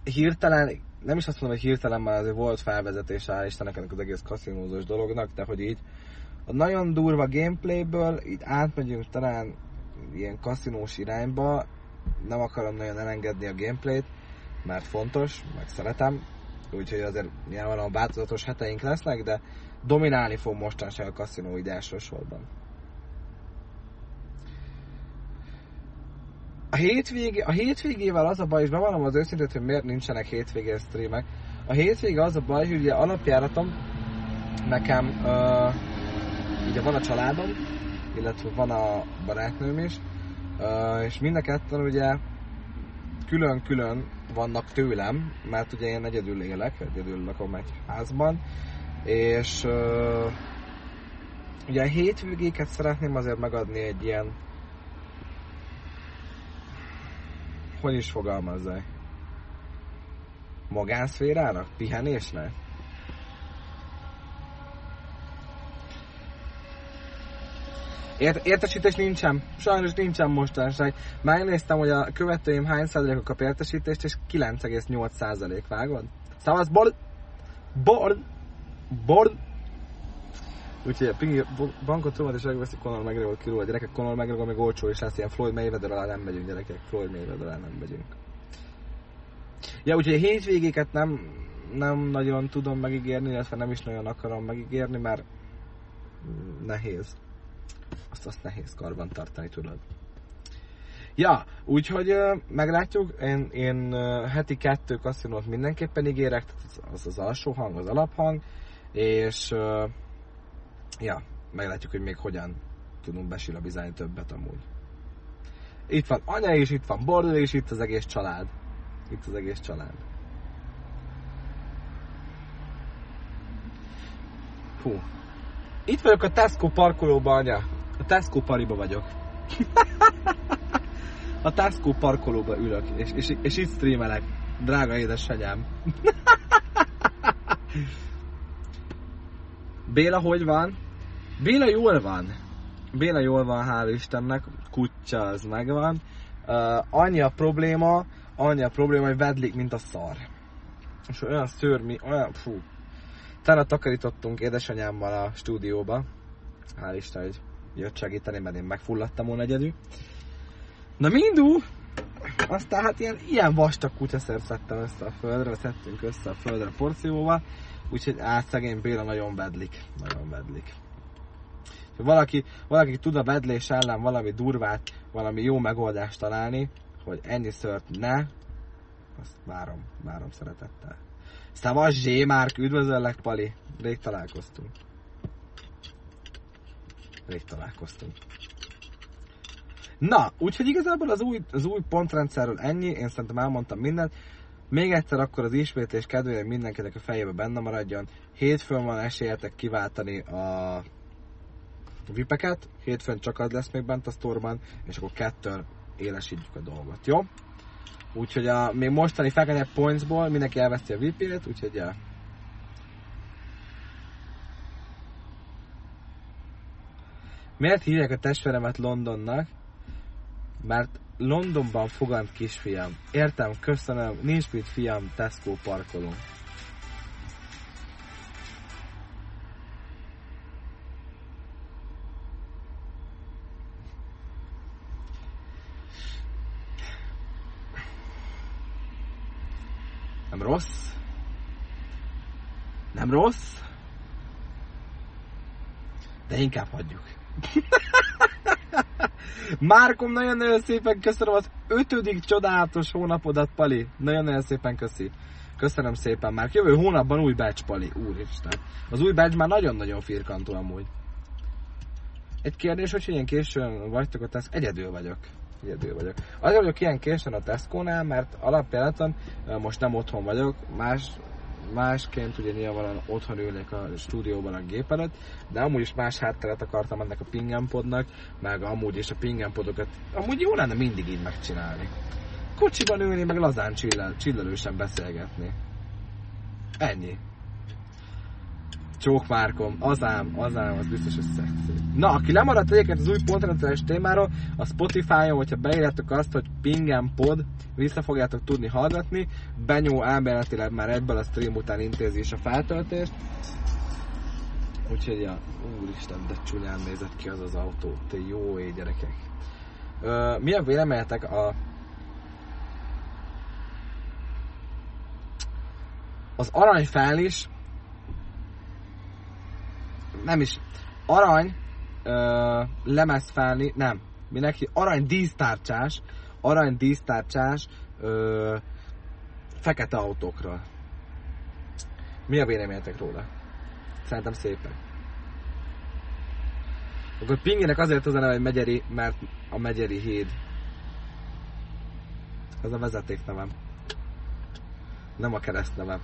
Speaker 1: hirtelen, nem is azt mondom, hogy hirtelen már azért volt felvezetés, hál' Istennek ennek az egész kaszinózós dolognak, de hogy így a nagyon durva gameplayből így átmegyünk talán ilyen kaszinós irányba, nem akarom nagyon elengedni a gameplayt, mert fontos, meg szeretem, úgyhogy azért nyilván változatos heteink lesznek, de dominálni fog mostanság a kaszinó ide elsősorban. A, hétvégé, a hétvégével az a baj, és bevallom az őszintét, hogy miért nincsenek hétvégé streamek. A hétvége az a baj, hogy ugye alapjáratom nekem uh, ugye van a családom, illetve van a barátnőm is, uh, és mind a ketten ugye külön-külön vannak tőlem, mert ugye én egyedül élek, egyedül lakom egy házban, és uh, ugye a hétvégéket szeretném azért megadni egy ilyen hogy is fogalmazzak? Magánszférának? Pihenésnek? Ért, értesítés nincsen. Sajnos nincsen mostanság. Megnéztem, hogy a követőim hány százalékok kap értesítést, és 9,8 százalék. Vágod? Szavasz, Born! Born! Born! Úgyhogy a Pingi bankot tudom, és megveszi Conor McGregor kirúl. A gyerekek Conor McGregor még olcsó is lesz, ilyen Floyd Mayweather alá nem megyünk gyerekek, Floyd Mayweather alá nem megyünk. Ja, úgyhogy a hétvégéket nem, nem nagyon tudom megígérni, illetve nem is nagyon akarom megígérni, mert nehéz azt, azt nehéz karban tartani, tudod. Ja, úgyhogy meglátjuk, én, én heti kettő kaszinót mindenképpen ígérek, tehát az az alsó hang, az alaphang, és ja, meglátjuk, hogy még hogyan tudunk besilabizálni többet amúgy. Itt van anya is, itt van Bordó és itt az egész család. Itt az egész család. Hú, Itt vagyok a Tesco parkolóban, anya. A Tesco pariba vagyok. a Tesco parkolóba ülök, és, és, és itt streamelek. Drága édesanyám. Béla hogy van? Béla jól van. Béla jól van, hál' Istennek. Kutya az megvan. Uh, annyi a probléma, annyi a probléma, hogy vedlik, mint a szar. És olyan szörmi, olyan, fú. Tele takarítottunk édesanyámmal a stúdióba. Hál' Isten, hogy jött segíteni, mert én megfulladtam volna egyedül. Na mindú! Aztán hát ilyen, ilyen vastag kutyaszer szedtem össze a földre, szedtünk össze a földre porcióval, úgyhogy át szegény Béla nagyon vedlik, nagyon vedlik. Ha valaki, valaki tud a vedlés ellen valami durvát, valami jó megoldást találni, hogy ennyi szört ne, azt várom, várom szeretettel. Szavas Zsé, Márk, üdvözöllek, Pali. Rég találkoztunk. Rég találkoztunk. Na, úgyhogy igazából az új, az új pontrendszerről ennyi, én szerintem elmondtam mindent. Még egyszer akkor az ismétlés kedvéért mindenkinek a fejébe benne maradjon. Hétfőn van esélyetek kiváltani a vipeket, hétfőn csak az lesz még bent a sztorban, és akkor kettőn élesítjük a dolgot, jó? Úgyhogy a még mostani fekete pointsból mindenki elveszti a VIP-ét, úgyhogy ja. Miért hívják a testvéremet Londonnak? Mert Londonban fogant kisfiam. Értem, köszönöm, nincs mit fiam, Tesco parkoló. Nem rossz. Nem rossz. De inkább hagyjuk. Márkom, nagyon-nagyon szépen köszönöm az ötödik csodálatos hónapodat, Pali. Nagyon-nagyon szépen köszi. Köszönöm szépen, már jövő hónapban új batch, Pali. Úristen. Az új batch már nagyon-nagyon firkantó amúgy. Egy kérdés, hogy ilyen későn vagytok a Tesco? Egyedül vagyok. Egyedül vagyok. Azért vagyok ilyen későn a Tesco-nál, mert alapjáraton most nem otthon vagyok, más másként ugye nyilván otthon ülnék a stúdióban a gép előtt, de amúgy is más hátteret akartam ennek a pingenpodnak, meg amúgy is a pingenpodokat, amúgy jó lenne mindig így megcsinálni. Kocsiban ülni, meg lazán csillel, csillelősen beszélgetni. Ennyi. Csókmárkom, azám, azám, az biztos, hogy szexi. Na, aki lemaradt egyébként az új pontrendszeres témáról, a Spotify-on, hogyha beírjátok azt, hogy Pingen Pod, vissza fogjátok tudni hallgatni. Benyó elméletileg már egyből a stream után intézi is a feltöltést. Úgyhogy, ja, úristen, de csúnyán nézett ki az az autó. Te jó éj, gyerekek. Ö, mi a véleményetek a az aranyfál is nem is, arany ö, lemezfelni, nem, mindenki arany dísztárcsás, arany dísztárcsás ö, fekete autókról. Mi a véleményetek róla? Szerintem szépen. Akkor Pinginek azért az a neve, hogy Megyeri, mert a Megyeri híd. Ez a vezeték nevem. Nem a kereszt nevem.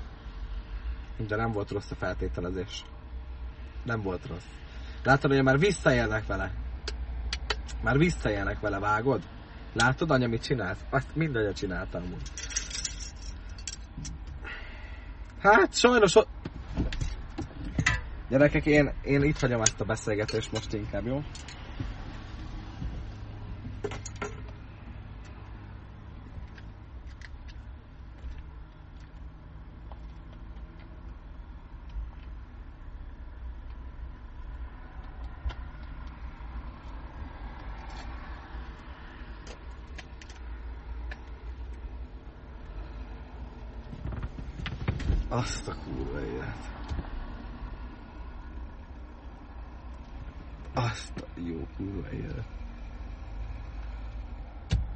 Speaker 1: De nem volt rossz a feltételezés. Nem volt rossz. Látod, hogy már visszaélnek vele. Már visszaélnek vele, vágod? Látod, anya, mit csinálsz? Azt mindannyian csináltam amúgy. Hát, sajnos... O- Gyerekek, én, én itt hagyom ezt a beszélgetést most inkább, jó? Azt a kurva élet. Azt a jó kurva élet.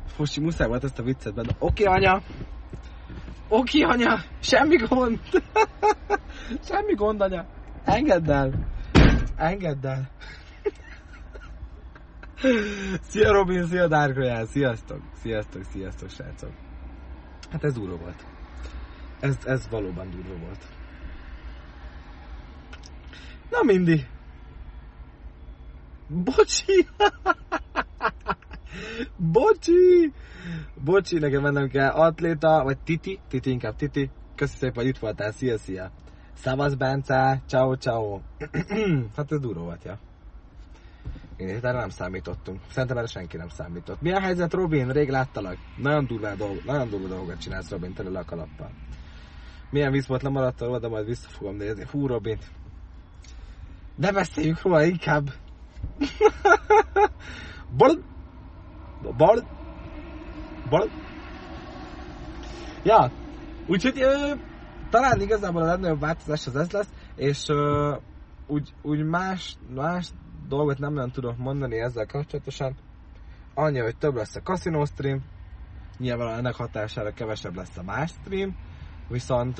Speaker 1: Fosi, muszáj volt ezt a viccet benne. Oké, anya! Oké, anya! Semmi gond! Semmi gond, anya! Engedd el! Engedd el! Szia Robin, szia Dark Sziasztok! Sziasztok, sziasztok, srácok! Hát ez durva volt. Ez, ez valóban durva volt. Na mindig. Bocsi! Bocsi! Bocsi, nekem mennem kell. Atléta, vagy Titi, Titi inkább Titi. Köszi szépen, hogy itt voltál. Szia, szia. Szavasz, Bence. Ciao, ciao. hát ez durva volt, ja. Én erre nem számítottunk. Szerintem erre senki nem számított. Mi a helyzet, Robin? Rég láttalak. Nagyon durva, dolg, nagyon durva dolgokat csinálsz, Robin, tele le a kalappal. Milyen víz volt lemaradt róla, de majd vissza fogom nézni. Hú, Robin. De beszéljünk róla inkább. Bal. Bal. Bal. Ja, úgyhogy ö, talán igazából a legnagyobb változás az ez lesz, és ö, úgy, úgy más, más dolgot nem nagyon tudok mondani ezzel kapcsolatosan. Annyi, hogy több lesz a casino stream, nyilván ennek hatására kevesebb lesz a más stream, viszont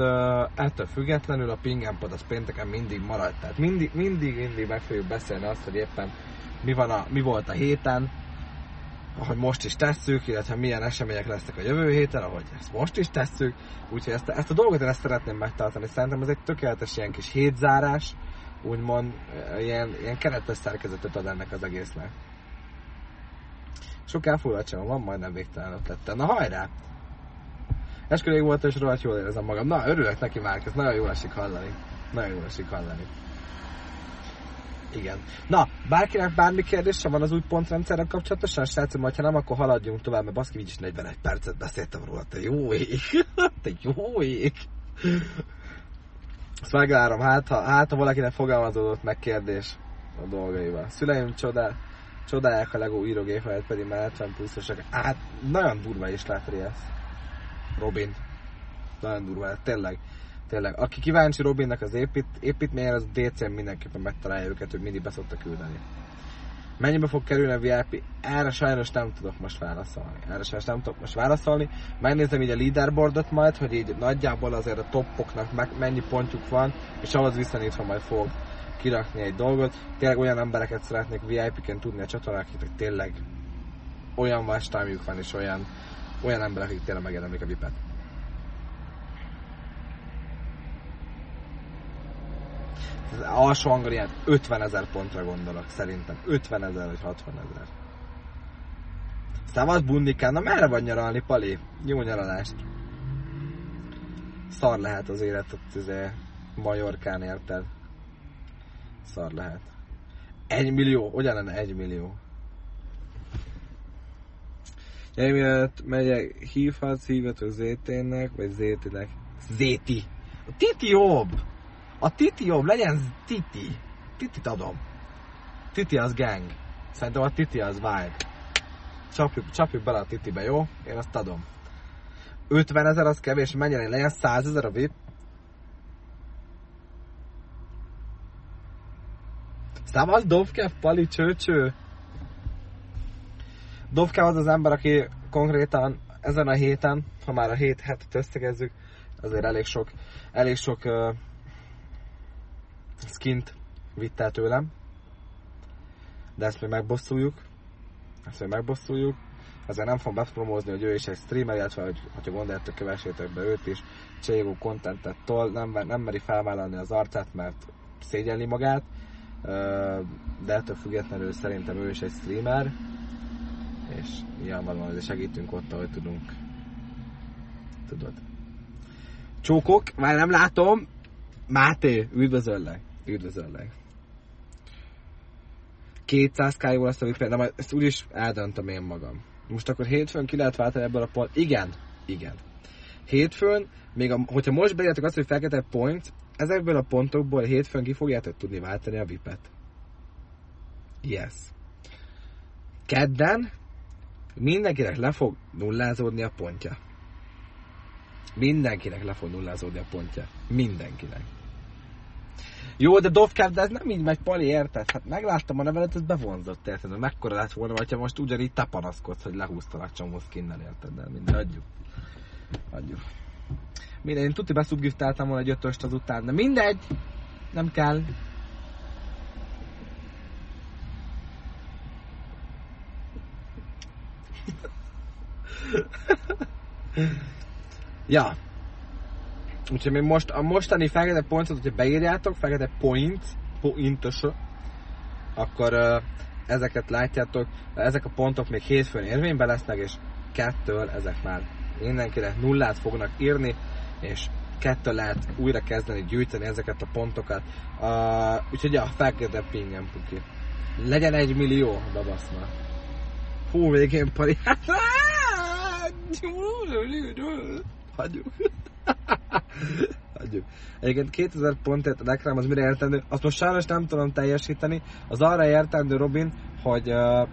Speaker 1: ettől függetlenül a Pingenpod az pénteken mindig marad. Tehát mindig, mindig, mindig meg fogjuk beszélni azt, hogy éppen mi, van a, mi volt a héten, ahogy most is tesszük, illetve milyen események lesznek a jövő héten, ahogy ezt most is tesszük. Úgyhogy ezt, ezt a dolgot én ezt szeretném megtartani. Szerintem ez egy tökéletes ilyen kis hétzárás, úgymond ilyen, ilyen keretes szerkezetet ad ennek az egésznek. Sok elfoglaltságom van, majdnem végtelen ötlettel. Na hajrá! Esküvég volt, és rohadt jól érzem magam. Na, örülök neki már, ez nagyon jól esik hallani. Nagyon jól esik hallani. Igen. Na, bárkinek bármi kérdése van az új pontrendszerrel kapcsolatosan, srácom, ha nem, akkor haladjunk tovább, mert baszki, így is 41 percet beszéltem róla, te jó ég. te jó ég. Ezt megvárom, hát ha, hát, ha valakinek fogalmazódott meg kérdés a dolgaival. Szüleim csodál, csodálják a Lego írógépet, pedig már 70 pluszosak. Hát, nagyon durva is lát Riesz. Robin. Nagyon durva lett, tényleg. Tényleg. Aki kíváncsi Robinnak az épít, építményre, az DC-n mindenképpen megtalálja őket, hogy mindig beszokta küldeni. Mennyibe fog kerülni a VIP? Erre sajnos nem tudok most válaszolni. Erre sajnos nem tudok most válaszolni. Megnézem így a leaderboardot majd, hogy így nagyjából azért a toppoknak meg mennyi pontjuk van, és ahhoz viszonyítva majd fog kirakni egy dolgot. Tényleg olyan embereket szeretnék VIP-ken tudni a csatornák, hogy tényleg olyan más van, és olyan, olyan emberek, akik tényleg megérdemlik a VIP-et. az alsó Angoliát 50 ezer pontra gondolok, szerintem. 50 ezer vagy 60 ezer. Szavasz bundikán, na merre vagy nyaralni, Pali? Jó nyaralást. Szar lehet az élet ott izé, Majorkán, érted? Szar lehet. Egy millió? Hogyan lenne egy millió? Emiatt megyek, hívhatsz, hívhatok ZT-nek, vagy ZT-nek. Zéti! A Titi jobb! A Titi jobb, legyen Titi. Titi adom. Titi az gang. Szerintem a Titi az vibe. Csapjuk, csapjuk bele a Titibe, jó? Én azt adom. 50 ezer az kevés, mennyire legyen 100 ezer a VIP. Szavasz Dovkev, Pali, csőcső. Dovkev az az ember, aki konkrétan ezen a héten, ha már a hét hetet összegezzük, azért elég sok, elég sok uh, skint vitt el tőlem. De ezt még megbosszuljuk. Ezt még megbosszuljuk. Ezzel nem fogom bepromózni, hogy ő is egy streamer, illetve hogy, hogyha gondoljátok, kövessétek be őt is. Cségó kontentet tol, nem, nem meri felvállalni az arcát, mert szégyelni magát. De ettől függetlenül szerintem ő is egy streamer. És nyilvánvalóan hogy segítünk ott, ahogy tudunk. Tudod. Csókok, már nem látom. Máté, üdvözöllek. Üdvözöllek. 200 k jó lesz a VIP, de majd ezt úgyis eldöntöm én magam. Most akkor hétfőn ki lehet váltani ebből a pont? Igen, igen. Hétfőn, még a, hogyha most beírjátok azt, hogy fekete point, ezekből a pontokból hétfőn ki fogjátok tudni váltani a vipet. Yes. Kedden mindenkinek le fog nullázódni a pontja. Mindenkinek le fog nullázódni a pontja. Mindenkinek. Jó, de Dovkáv, de ez nem így megy, Pali, érted? Hát megláttam a nevelet, ez bevonzott, érted? Hogy mekkora lett volna, ha most ugyanígy te panaszkodsz, hogy lehúztalak csomó skinnel, érted? De minden, adjuk. Adjuk. Minden, én tuti beszubgiftáltam volna egy ötöst azután, de mindegy! Nem kell. ja, Úgyhogy még most, a mostani fekete pontot, hogyha beírjátok, fekete point, pointos, akkor uh, ezeket látjátok, ezek a pontok még hétfőn érvényben lesznek, és kettől ezek már mindenkire nullát fognak írni, és kettő lehet újra kezdeni gyűjteni ezeket a pontokat. Uh, úgyhogy ja, felkérdem pingem, puki. Legyen egy millió, babasz Hú, végén pari. Hagyjuk. Hagyjuk. Egyébként 2000 pontért a reklám az mire értendő, azt most sajnos nem tudom teljesíteni. Az arra értendő, Robin, hogy uh,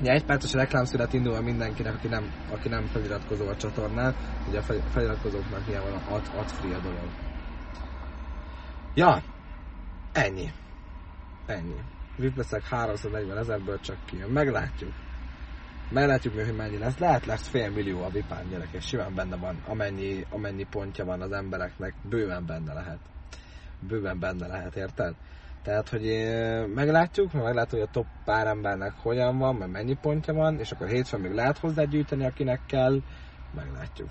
Speaker 1: Ugye egy perces reklámszület indul mindenkinek, aki nem, aki nem feliratkozó a csatornán. Ugye a feliratkozóknak ilyen van a ad, ad free a dolog. Ja, ennyi. Ennyi. Vipeszek 340 ezerből csak kijön. Meglátjuk. Meglátjuk mi, hogy mennyi lesz. Lehet lesz fél millió a vipán gyerek, és simán benne van, amennyi, amennyi pontja van az embereknek, bőven benne lehet. Bőven benne lehet, érted? Tehát, hogy meglátjuk, meglátjuk, hogy a top pár embernek hogyan van, mert mennyi pontja van, és akkor hétfőn még lehet hozzá gyűjteni, akinek kell, meglátjuk.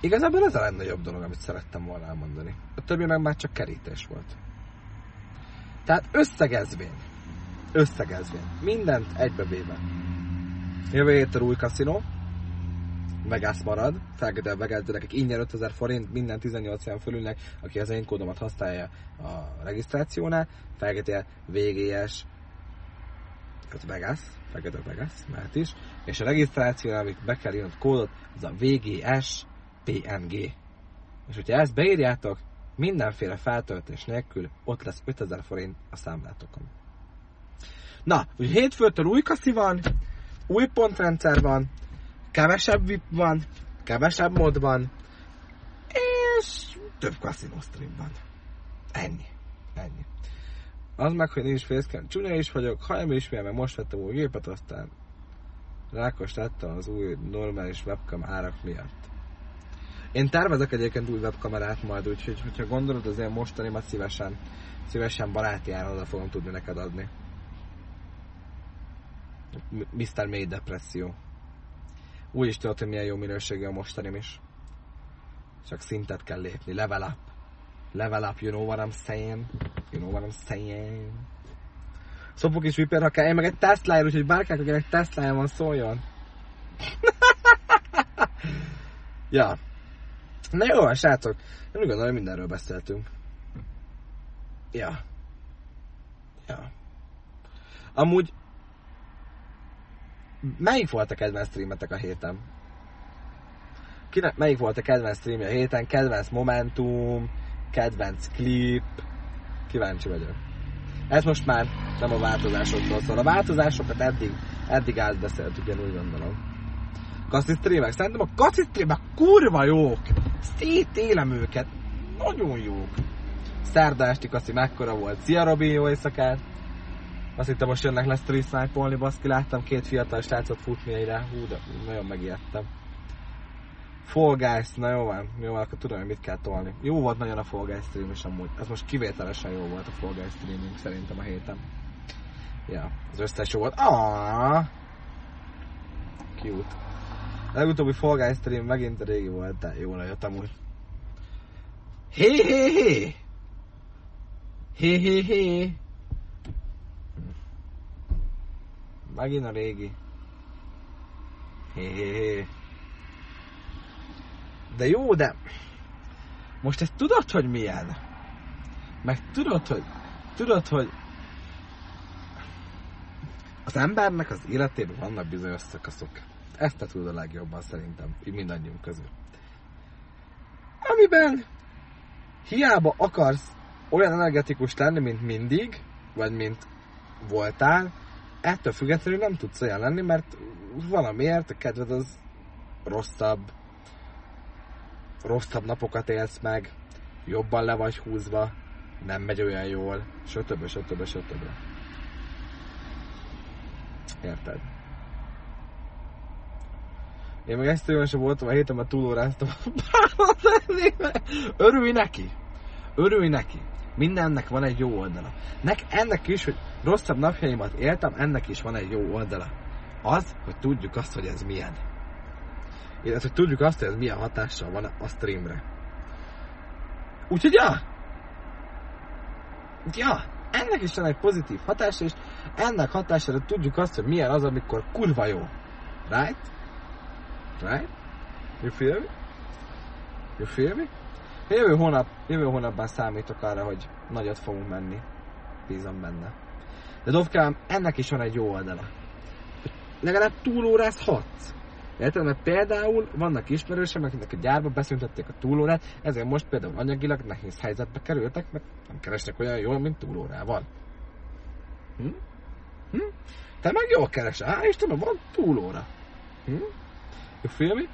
Speaker 1: Igazából ez a legnagyobb dolog, amit szerettem volna elmondani. A többi meg már csak kerítés volt. Tehát összegezvén. Összegezvén. Mindent egybevéve. Jövő héten új kaszinó, Vegas marad, feltétlenül Vegas gyerekek ingyen 5000 forint minden 18 éven fölülnek, aki az én kódomat használja a regisztrációnál, feltétlenül VGS Vegas, fekete Vegas, mert is, és a regisztrációnál, amit be kell írnod kódot, az a VGS PNG. És hogyha ezt beírjátok, mindenféle feltöltés nélkül ott lesz 5000 forint a számlátokon. Na, úgy hétfőtől új kaszi van, új pontrendszer van, kevesebb VIP van, kevesebb mod van, és több casino stream van. Ennyi. Ennyi. Az meg, hogy nincs facecam. Csúnya is vagyok, ha nem ismer, mert most vettem új gépet, aztán rákos lettem az új normális webcam árak miatt. Én tervezek egyébként új webkamerát majd, úgyhogy hogyha gondolod, azért mostanimat szívesen, szívesen baráti áron oda fogom tudni neked adni. Mr. Mély depresszió. Úgy is tudod, hogy milyen jó minőségű a mostanim is. Csak szintet kell lépni. Level up. Level up, you know what I'm saying? You know what I'm saying? Szopok is viper, ha kell. Én meg egy tesla úgyhogy bárkák, akinek tesla van, szóljon. ja. Na jó, srácok. Nem gondolom, hogy mindenről beszéltünk. Ja. Ja. Amúgy melyik volt a kedvenc streametek a héten? Kinek, melyik volt a kedvenc streamje a héten? Kedvenc momentum, kedvenc klip? Kíváncsi vagyok. Ez most már nem a változásokról szól. A változásokat eddig, eddig átbeszéltük, én úgy gondolom. Kassi streamek. Szerintem a kassi streamek kurva jók. Szétélem őket. Nagyon jók. Szerda esti kaszi mekkora volt. Szia Robi, jó éjszakát! Azt hittem most jönnek lesz snipe baszki, láttam két fiatal srácot futni egyre, hú, de nagyon megijedtem. Fall Guys, na jó van, jó van, akkor tudom, hogy mit kell tolni. Jó volt nagyon a Fall Guys stream is amúgy. Ez most kivételesen jó volt a Fall Guys streaming szerintem a héten. Ja, az összes jó volt. Ah, Cute. A legutóbbi Fall Guys stream megint a régi volt, de jó lejött amúgy. Hé, hé, hé! Hé, hé, hé! Megint a régi. Hé, hé, hé. De jó, de... Most ezt tudod, hogy milyen? Meg tudod, hogy... Tudod, hogy... Az embernek az életében vannak bizonyos szakaszok. Ezt te tudod a legjobban szerintem, így mindannyiunk közül. Amiben hiába akarsz olyan energetikus lenni, mint mindig, vagy mint voltál, ettől függetlenül nem tudsz olyan lenni, mert valamiért a kedved az rosszabb, rosszabb napokat élsz meg, jobban le vagy húzva, nem megy olyan jól, stb. stb. stb. Érted? Én meg ezt olyan sem voltam a héten, mert túlóráztam. Örülj neki! Örülj neki! Mindennek van egy jó oldala. Nek, ennek is, hogy rosszabb napjaimat éltem, ennek is van egy jó oldala. Az, hogy tudjuk azt, hogy ez milyen. Illetve, hogy tudjuk azt, hogy ez milyen hatással van a streamre. Úgyhogy ja, ja, ennek is van egy pozitív hatása, és ennek hatására tudjuk azt, hogy milyen az, amikor kurva jó. Right? Right? You feel me? You feel me? Jövő, hónap, jövő hónapban számítok arra, hogy nagyot fogunk menni. Bízom benne. De Dovkám, ennek is van egy jó oldala. Legalább túlórázhatsz. Érted? Mert például vannak ismerősek, akiknek a gyárba beszüntették a túlórát, ezért most például anyagilag nehéz helyzetbe kerültek, mert nem keresnek olyan jól, mint túlórával. Hm? Hm? Te meg jól keresel, hál' Istenem, van túlóra. Hm? You feel me?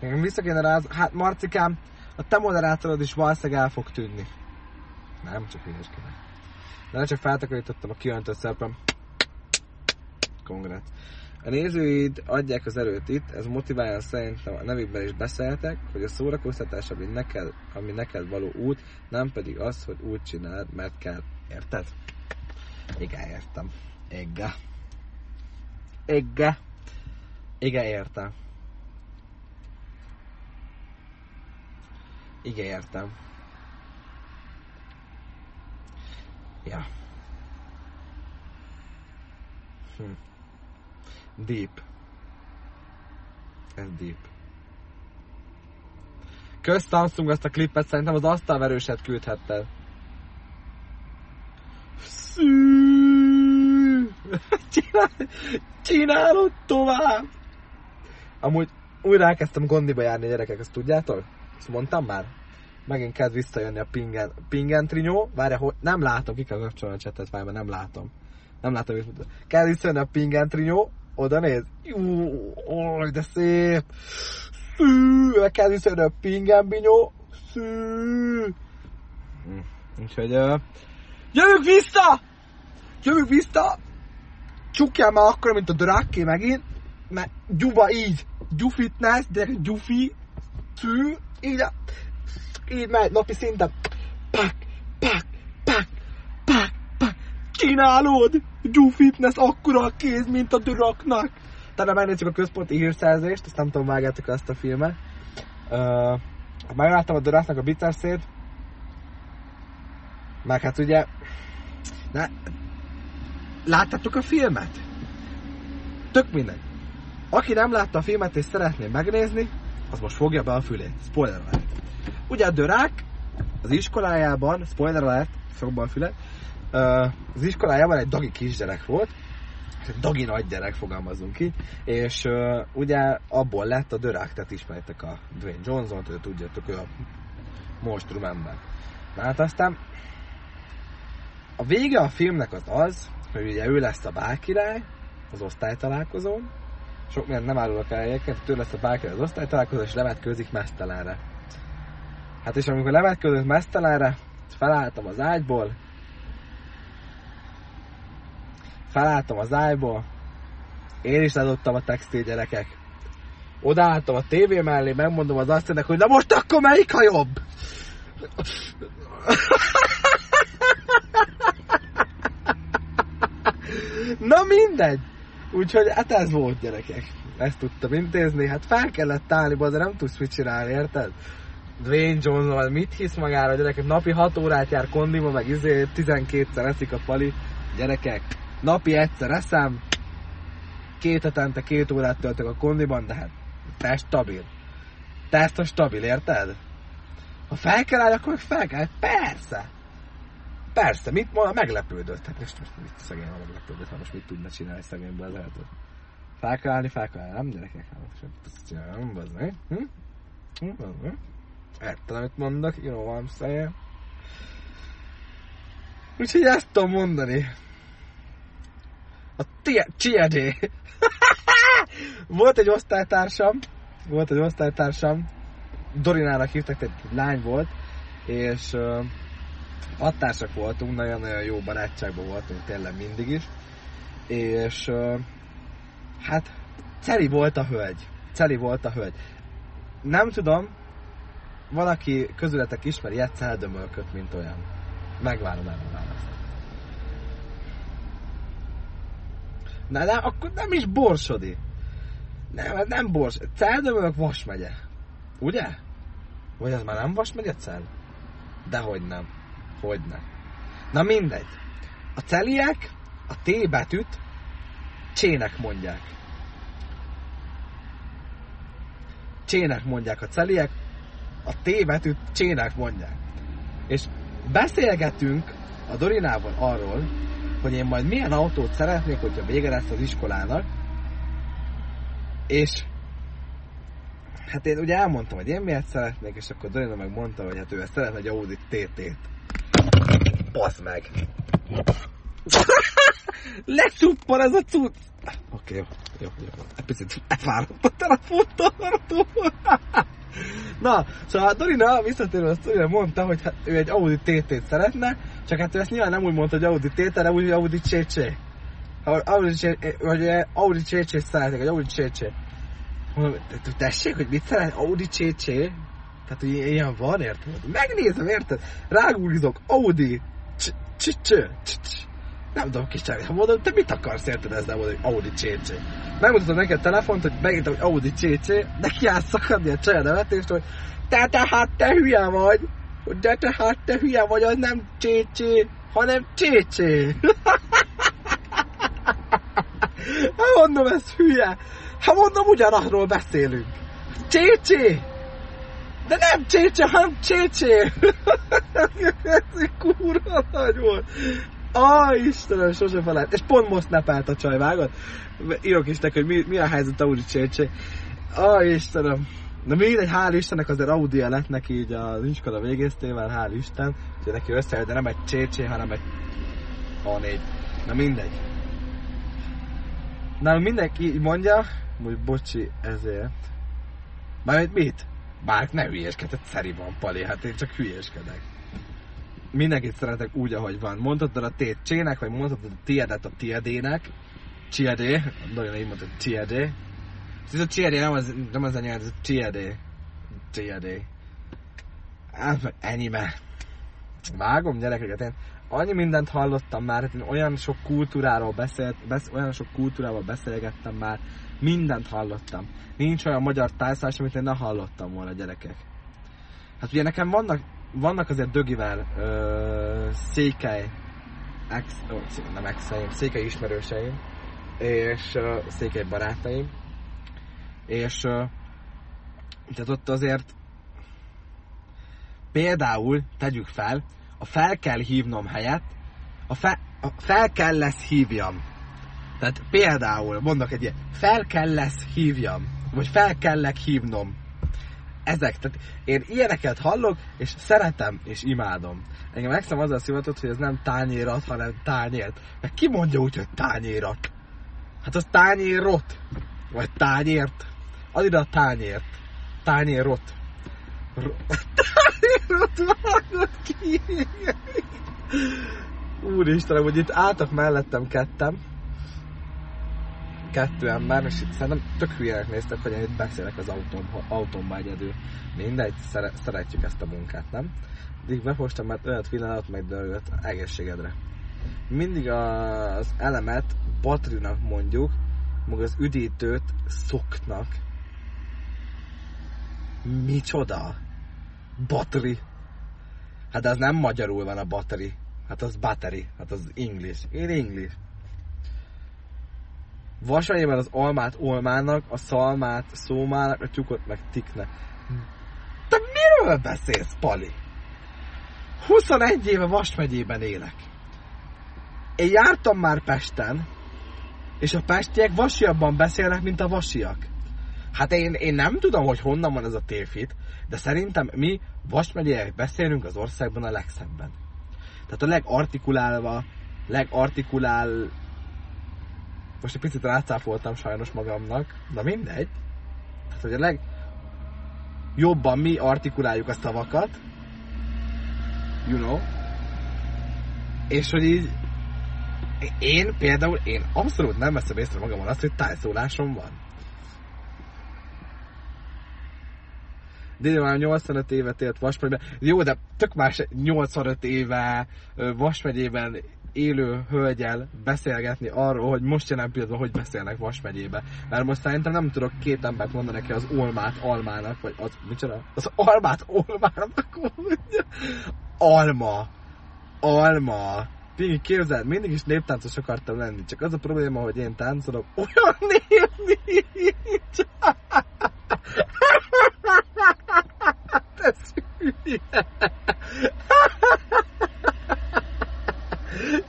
Speaker 1: Nekem vissza kéne rá, hát Marcikám, a te moderátorod is valószínűleg el fog tűnni. Nem, csak hülyeskedek. De nem csak feltakarítottam a kiöntött szerpem. Kongrát. A nézőid adják az erőt itt, ez motiválja szerintem a nevükben is beszéltek, hogy a szórakoztatás, ami neked, ami neked való út, nem pedig az, hogy úgy csináld, mert kell. Érted? Igen, értem. Igen. Igen. Igen, értem. Igen, értem. Ja. Hm. Deep. Ez deep. Kösz Samsung azt a klippet, szerintem az asztalverőset küldhetted. Szű. Csinál, csinálod tovább! Amúgy újra elkezdtem gondiba járni gyerekek, ezt tudjátok? Ezt mondtam már? Megint kezd visszajönni a pingen, pingen trinyó. Várja, hogy nem látom, ki kell kapcsolni a csetet, várj, nem látom. Nem látom, mit Kell visszajönni a pingen trinyó, oda néz. Jú, oj, de szép. Szű, meg kell visszajönni a pingen binyó. Szű. Hm. Úgyhogy, uh, jövünk vissza! Jövünk vissza! Csukjál már akkor, mint a drákké megint, mert gyuba így, gyufitness, de gyufi, szű, így, így megy napi szinten. Pak, pak, pak, pak, pak. Csinálod! Gyú Fitness akkora a kéz, mint a draknak. Tehát megnézzük a központi hírszerzést, ezt nem tudom, vágjátok ezt a filmet. Uh, megláttam a draknak a bicepszét. Meg hát ugye... Ne, láttátok a filmet? Tök mindegy. Aki nem látta a filmet és szeretné megnézni, az most fogja be a fülét. Spoiler alert. Ugye a Dörák az iskolájában, spoiler alert, fogba a fület, az iskolájában egy dagi kisgyerek volt, egy dagi nagy gyerek, fogalmazunk ki, és ugye abból lett a Dörák, tehát ismertek a Dwayne Johnson-t, hogy tudjátok, ő a monstrum ember. Na hát aztán a vége a filmnek az az, hogy ugye ő lesz a bálkirály az osztálytalálkozón, sok mindent nem árulok el egyébként, tőle lesz a bálkirály az osztálytalálkozón, és levetkőzik mesztelenre. Hát és amikor levetkőzött mesztelenre, felálltam az ágyból, felálltam az ágyból, én is ledobtam a textil gyerekek. Odaálltam a tévé mellé, megmondom az asszonynak, hogy na most akkor melyik a jobb? na mindegy. Úgyhogy hát ez volt gyerekek. Ezt tudtam intézni, hát fel kellett állni, de nem tudsz mit csinálni, érted? Dwayne Johnson, mit hisz magára, gyerekek, napi 6 órát jár kondiba, meg izé 12-szer eszik a pali. Gyerekek, napi egyszer eszem, két hetente két órát töltök a kondiban, de hát te stabil. Te a stabil, érted? Ha fel kell állni, akkor fel kell. Persze! Persze, mit ma meglepődött? Hát most, most mit szegény a meglepődött, hát most mit tudna csinálni szegényből az eltől? Kell állni, nem gyerekek? Hát most ezt csinálom, bazd meg. Hm? Hm? Érted, amit mondok, you know what I'm saying? Úgyhogy ezt tudom mondani. A tiedé. volt egy osztálytársam, volt egy osztálytársam, Dorinának hívtak, egy lány volt, és uh, attársak voltunk, nagyon-nagyon jó barátságban voltunk tényleg mindig is, és hát Celi volt a hölgy. Celi volt a hölgy. Nem tudom, valaki közületek ismeri Jetsz mint olyan. Megvárom el a választ. Na, de akkor nem is borsodi. Nem, hát nem bors. Celdömölök Vas megye. Ugye? Vagy ez már nem Vas megyecel? Dehogy nem. Hogy nem. Na mindegy. A celiek a T betűt csének mondják. Csének mondják a celiek, a T betűt csének mondják. És beszélgetünk a Dorinával arról, hogy én majd milyen autót szeretnék, hogyha vége lesz az iskolának, és hát én ugye elmondtam, hogy én miért szeretnék, és akkor Dorina meg mondta, hogy hát ő ezt szeretne egy Audi TT-t. Basz meg! Lecsuppan ez a cucc! Oké, okay, jó, jó, jó. Egy picit elfáradt a telefontól. Na, szóval a Dorina visszatérő a sztorira mondta, hogy hát ő egy Audi TT-t szeretne, csak hát ő ezt nyilván nem úgy mondta, hogy Audi TT, hanem úgy, hogy Audi CC. Audi, vagy Audi CC szeretnék, egy Audi CC. Mondom, tessék, hogy mit szeret? Audi CC? Tehát, ilyen van, érted? Megnézem, érted? Rágúlizok, Audi CC. Nem tudom, kis csávét. Ha mondom, te mit akarsz, érted ezzel mondani, hogy Audi CC? Megmutatom neked telefont, hogy megint, hogy Audi CC, de ki áll szakadni a csaj nevetést, hogy te te hát te hülye vagy, de hát te hülye vagy, az nem CC, hanem CC. Hát mondom, ez hülye. Hát mondom, ugyanarról beszélünk. Csécsé! De nem csécsé, hanem csécsé! ez kurva nagy volt. Ah, Istenem, sose felállt. És pont most nepált a csaj, vágod? Írok is neki, hogy mi, mi a helyzet Audi csécsé. Ah, Istenem. Na mindegy, hál' Istennek azért audi lett neki így az iskola végeztével, hál' Isten. Úgyhogy neki összejött, de nem egy csécsé, hanem egy A4. Na mindegy. Na mindenki mondja, hogy bocsi ezért. Mármint mit? Bár ne hülyeskedett, szeri van, Pali, hát én csak hülyeskedek. Mindenkit szeretek úgy, ahogy van. Mondhatod a tét csének, vagy mondhatod a tiédet a tiedének. Csiedé, nagyon így mondtad, csiedé. Ez a csiedé nem az, nem az anyád, ez a csiedé. Csiedé. Hát, ennyi már. Vágom gyerekeket, én annyi mindent hallottam már, hát én olyan sok kultúráról beszélt, besz, olyan sok kultúrával beszélgettem már, mindent hallottam. Nincs olyan magyar tájszás, amit én ne hallottam volna, gyerekek. Hát ugye nekem vannak, vannak azért dögivel ö, székely, ex, ó, nem exeim, székely ismerőseim, és ö, székely barátaim, és ö, tehát ott azért például, tegyük fel, a fel kell hívnom helyett, a, fe, a fel kell lesz hívjam. Tehát például mondok egy ilyen, fel kell lesz hívjam, vagy fel kellek hívnom. Ezek, tehát én ilyeneket hallok, és szeretem, és imádom. Engem megszem azzal szivatott, hogy ez nem tányérat, hanem tányért. Mert ki mondja úgy, hogy tányérat? Hát az tányérot, vagy tányért. Az ide a tányért. Tányérot. Tányérot vágod ki. Úristenem, hogy itt álltak mellettem kettem. Kettő ember, és itt szerintem tök hülyének néztek, hogy én itt beszélek az autóm, autómba egyedül. Mindegy, szere, szeretjük ezt a munkát, nem? Addig befostam, mert olyat pillanat megdörgött egészségedre. Mindig az elemet batrinak mondjuk, meg az üdítőt szoknak. Micsoda? Battery. Hát az nem magyarul van a battery. Hát az battery. Hát az English. Én English. Vasanyében az almát olmának, a szalmát szómának, a tyukot meg tiknek. Te miről beszélsz, Pali? 21 éve Vas megyében élek. Én jártam már Pesten, és a pestiek vasiabban beszélnek, mint a vasiak. Hát én, én nem tudom, hogy honnan van ez a tévhit, de szerintem mi Vas beszélünk az országban a legszebben. Tehát a legartikulálva, legartikulál... Most egy picit rácáfoltam sajnos magamnak, de mindegy. Tehát, hogy a leg jobban mi artikuláljuk a szavakat, you know, és hogy így én például, én abszolút nem veszem észre magamon azt, hogy tájszólásom van. Dél már 85 évet élt Vasmegyben. Jó, de tök más 85 éve Vasmegyében élő hölgyel beszélgetni arról, hogy most jelen pillanatban hogy beszélnek Vas megyébe. Mert most szerintem nem tudok két embert mondani neki az olmát almának, vagy az, micsoda? Az almát olmának mondja. Alma. Alma. Tényleg képzeld, mindig is néptáncos akartam lenni, csak az a probléma, hogy én táncolok, olyan név nincs. Ez.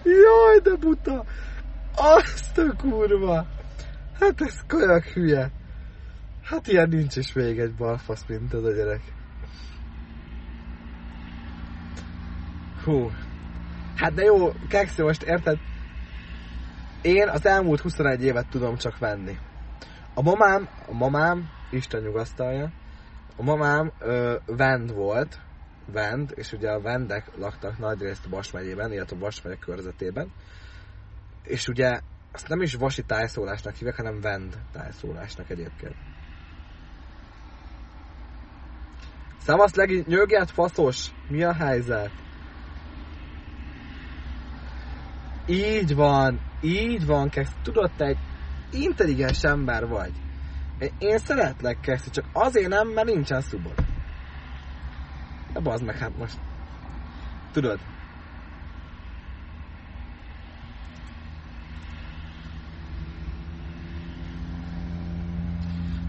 Speaker 1: Jaj, de buta! Azt a kurva! Hát ez kajak hülye. Hát ilyen nincs is még egy balfasz, mint az a gyerek. Hú. Hát de jó, Kekszi, most érted? Én az elmúlt 21 évet tudom csak venni. A mamám, a mamám, Isten nyugasztalja, a mamám ö, vend volt, vend, és ugye a vendek laktak nagyrészt Vas megyében, illetve Vas megye körzetében. És ugye azt nem is vasi tájszólásnak hívják, hanem vend tájszólásnak egyébként. Szavasz legi, nyögját faszos! Mi a helyzet? Így van, így van, Kex. Tudod, te egy intelligens ember vagy. Én szeretlek, Kex, csak azért nem, mert nincsen szubod. De bazd meg, hát most... Tudod?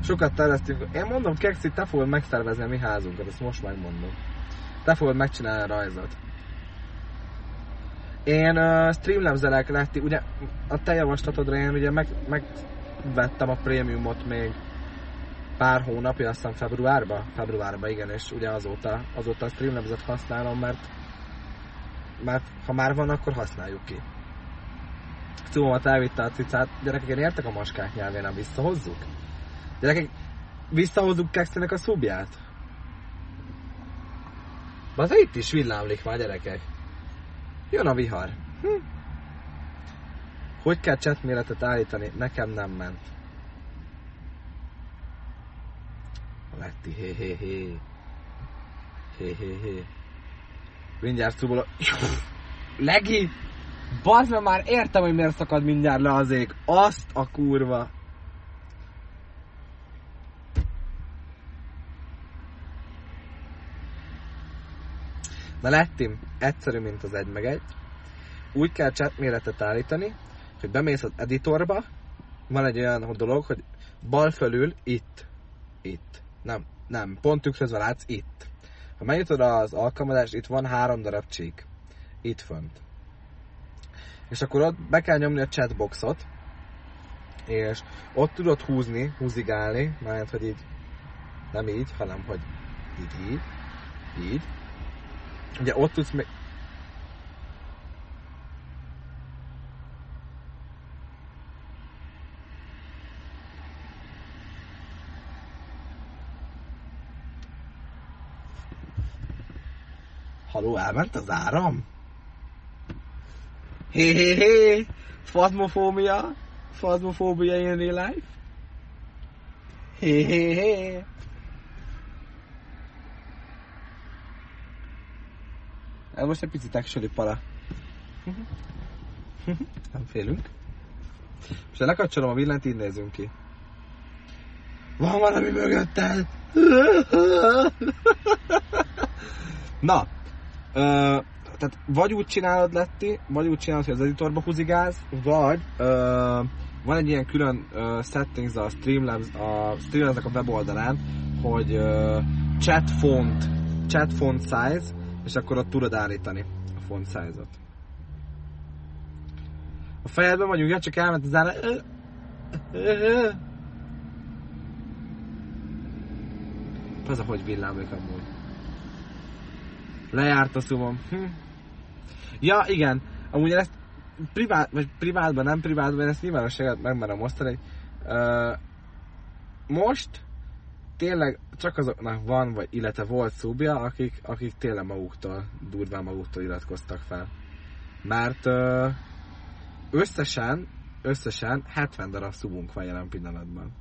Speaker 1: Sokat terveztünk. Én mondom, Keksi, te fogod megszervezni a mi házunkat, ezt most megmondom. Te fogod megcsinálni a rajzot. Én uh, streamlemzelek letti, ugye a te javaslatodra én ugye meg, megvettem a prémiumot még pár hónapja, aztán februárban, februárban igen, és ugye azóta, azóta a streamlabs használom, mert, mert ha már van, akkor használjuk ki. Szóval elvitte a cicát, gyerekek, én értek a maskák nyelvén, nem visszahozzuk? Gyerekek, visszahozzuk Kexinek a szubját? Az itt is villámlik már, gyerekek. Jön a vihar. Hm. Hogy kell chat méretet állítani? Nekem nem ment. Letti, hé, hé, hé. Hé, hé, hé. Mindjárt szubol. Legi! Bazd már értem, hogy miért szakad mindjárt le az ég. Azt a kurva. Na lettim, egyszerű, mint az egy meg egy. Úgy kell chat méretet állítani, hogy bemész az editorba, van egy olyan dolog, hogy bal fölül itt, itt, nem, nem, pont tükrözve látsz itt. Ha megnyitod az alkalmazást, itt van három darab csík. Itt fönt. És akkor ott be kell nyomni a chatboxot, és ott tudod húzni, húzigálni, mert hogy így, nem így, hanem hogy így, így, így. Ugye ott tudsz Haló, elment az áram? Hé, hé, hé! Fazmofóbia? Fazmofóbia in real life? Hé, hé, hé! Ez most egy picit actually para. Nem félünk. És lekapcsolom a villanyt, így nézünk ki. Van valami mögötted! Na, Ö, tehát vagy úgy csinálod Letti, vagy úgy csinálod, hogy az editorba húzigálsz, vagy ö, van egy ilyen külön ö, settings a Streamlabs, a Streamlabs a weboldalán, hogy ö, chat font, chat font size, és akkor ott tudod állítani a font size-ot. A fejedben vagyunk, ja, csak elment az áll... Ez a hogy villámlik amúgy. Lejárt a szuvom. Hm. Ja, igen. Amúgy ezt privát, vagy privátban, nem privátban, ezt nyilvánosságot megmerem osztani. Uh, most tényleg csak azoknak van, vagy illetve volt szúbja, akik, akik tényleg maguktól, durván maguktól iratkoztak fel. Mert uh, összesen, összesen 70 darab szubunk van jelen pillanatban.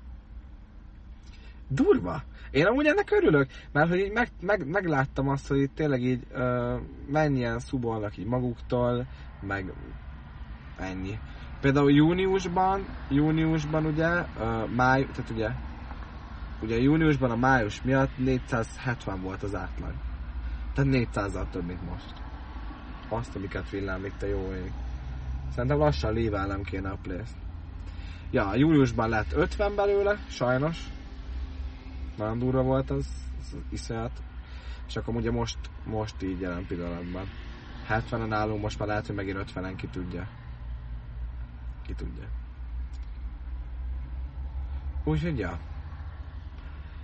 Speaker 1: Durva! Én amúgy ennek örülök, mert hogy így meg, meg, megláttam azt, hogy tényleg így uh, mennyien szubolnak így maguktól, meg ennyi. Például júniusban, júniusban ugye, uh, máj, tehát ugye, ugye júniusban a május miatt 470 volt az átlag. Tehát 400-al több, mint most. Azt, amiket villámlik, te jó ég. Szerintem lassan léválnem kéne a place Ja, júliusban lett 50 belőle, sajnos. Nagyon durva volt az, az iszonyat. És akkor ugye most, most így jelen pillanatban. 70-en állunk, most már lehet, hogy megint 50-en ki tudja. Ki tudja. Úgyhogy ja.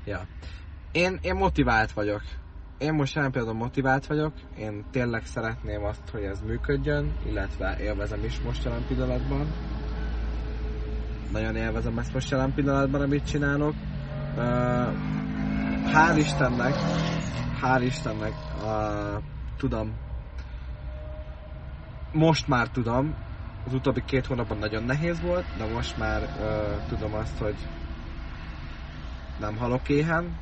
Speaker 1: Ja. Én, én motivált vagyok. Én most jelen például motivált vagyok. Én tényleg szeretném azt, hogy ez működjön, illetve élvezem is most jelen pillanatban. Nagyon élvezem ezt most jelen pillanatban, amit csinálok. Hál' Istennek, hál' Istennek, uh, tudom, most már tudom, az utóbbi két hónapban nagyon nehéz volt, de most már uh, tudom azt, hogy nem halok éhen.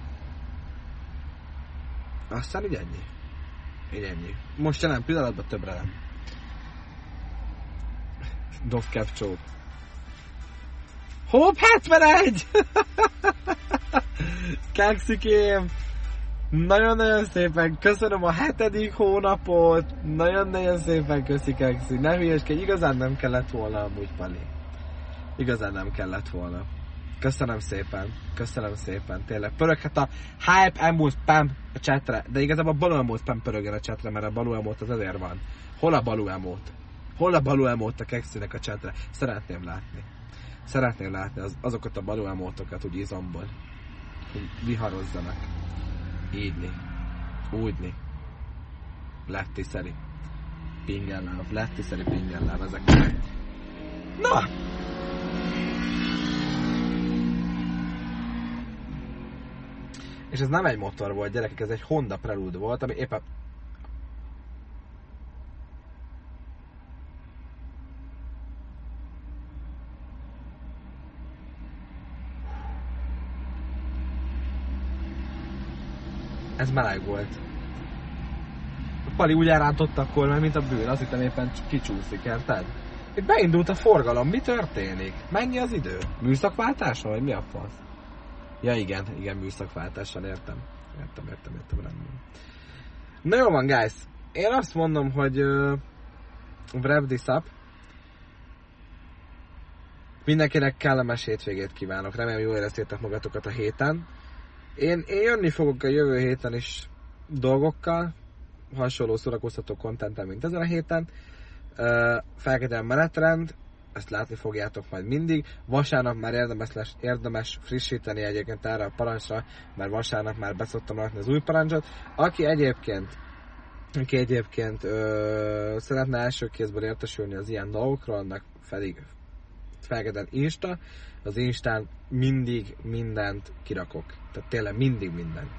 Speaker 1: Aztán így ennyi. Így ennyi. Most jelen pillanatban többre nem. Dove Capture. Hopp, 71! Kekszikém! Nagyon-nagyon szépen köszönöm a hetedik hónapot, nagyon-nagyon szépen köszi Kekszi. Ne hülyeskedj, igazán nem kellett volna amúgy Pali. Igazán nem kellett volna. Köszönöm szépen, köszönöm szépen, tényleg. Pöröghet a hype emote spam a chatre, de igazából a balú emote spam pörögön a chatre, mert a balú emote az azért van. Hol a balú emote? Hol a balú emote a kekszűnek a chatre? Szeretném látni. Szeretném látni az, azokat a balú emotokat úgy izomból. Hogy viharozzanak. Ígyni. Úgyni. Letti szeri. Pingelláv. Letti szeri pingelláv. Ezek. Na! És ez nem egy motor volt, gyerekek, ez egy Honda Prelude volt, ami éppen Ez meleg volt. A Pali úgy elrántotta a kormány, mint a bőr, azt hittem éppen kicsúszik, érted? Itt beindult a forgalom, mi történik? Mennyi az idő? Műszakváltáson, vagy mi a fasz? Ja igen, igen, műszakváltással értem. Értem, értem, értem, rendben. Na jó van, guys. Én azt mondom, hogy uh, wrap this up. Mindenkinek kellemes hétvégét kívánok. Remélem jól éreztétek magatokat a héten. Én, én jönni fogok a jövő héten is dolgokkal, hasonló szórakoztató kontentem, mint ezen a héten. Felkedem menetrend, ezt látni fogjátok majd mindig. Vasárnap már érdemes, lesz, érdemes frissíteni egyébként erre a parancsra, mert vasárnap már beszoktam látni az új parancsot. Aki egyébként aki egyébként ö, szeretne első kézből értesülni az ilyen dolgokról, annak pedig felgeden Insta, az Instán mindig mindent kirakok. Tehát tényleg mindig mindent.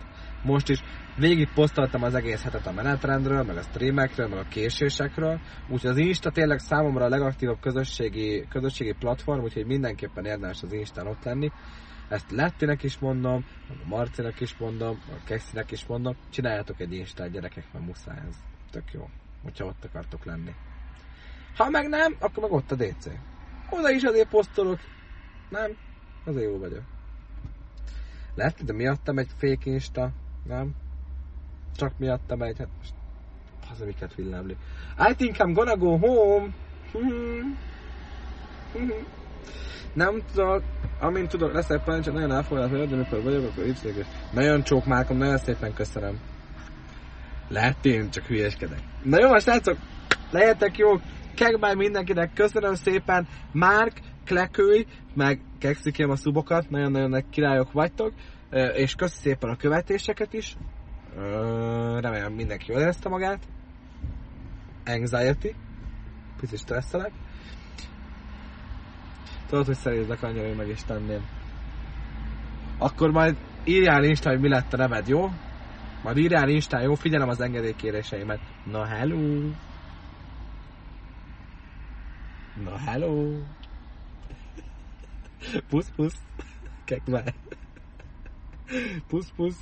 Speaker 1: Most is végig posztoltam az egész hetet a menetrendről, meg a streamekről, meg a késésekről, úgyhogy az Insta tényleg számomra a legaktívabb közösségi, közösségi platform, úgyhogy mindenképpen érdemes az Instán ott lenni. Ezt Lettinek is mondom, a Marcinak is mondom, a Kexinek is mondom, csináljátok egy Instát, gyerekek, mert muszáj ez. Tök jó, hogyha ott akartok lenni. Ha meg nem, akkor meg ott a DC. Oda is azért posztolok. Nem? Azért jó vagyok. Lehet, de miattam egy fake Insta, nem? Csak miattam egy, hát most az, amiket villámlik. I think I'm gonna go home. Nem tudok, amint tudok, lesz egy parancsot, nagyon elfogadott vagyok, de mikor vagyok, akkor ipszéges. Nagyon csók Márkom, nagyon szépen köszönöm. Lehet én csak hülyeskedek. Na jó, srácok, lehetek jó, Kegbáj mindenkinek, köszönöm szépen, Márk, Klekőj, meg kekszikém a szubokat, nagyon-nagyon királyok vagytok, és köszi szépen a követéseket is. Remélem mindenki jól érezte magát. Anxiety. Picit stresszelek. Tudod, hogy szerézek annyira, hogy meg is tenném. Akkor majd írjál Insta, hogy mi lett a neved, jó? Majd írjál Insta, jó? Figyelem az engedélykéréseimet. Na, hello! Na, hallo. Bus, Bus. Guck mal. Bus, Bus.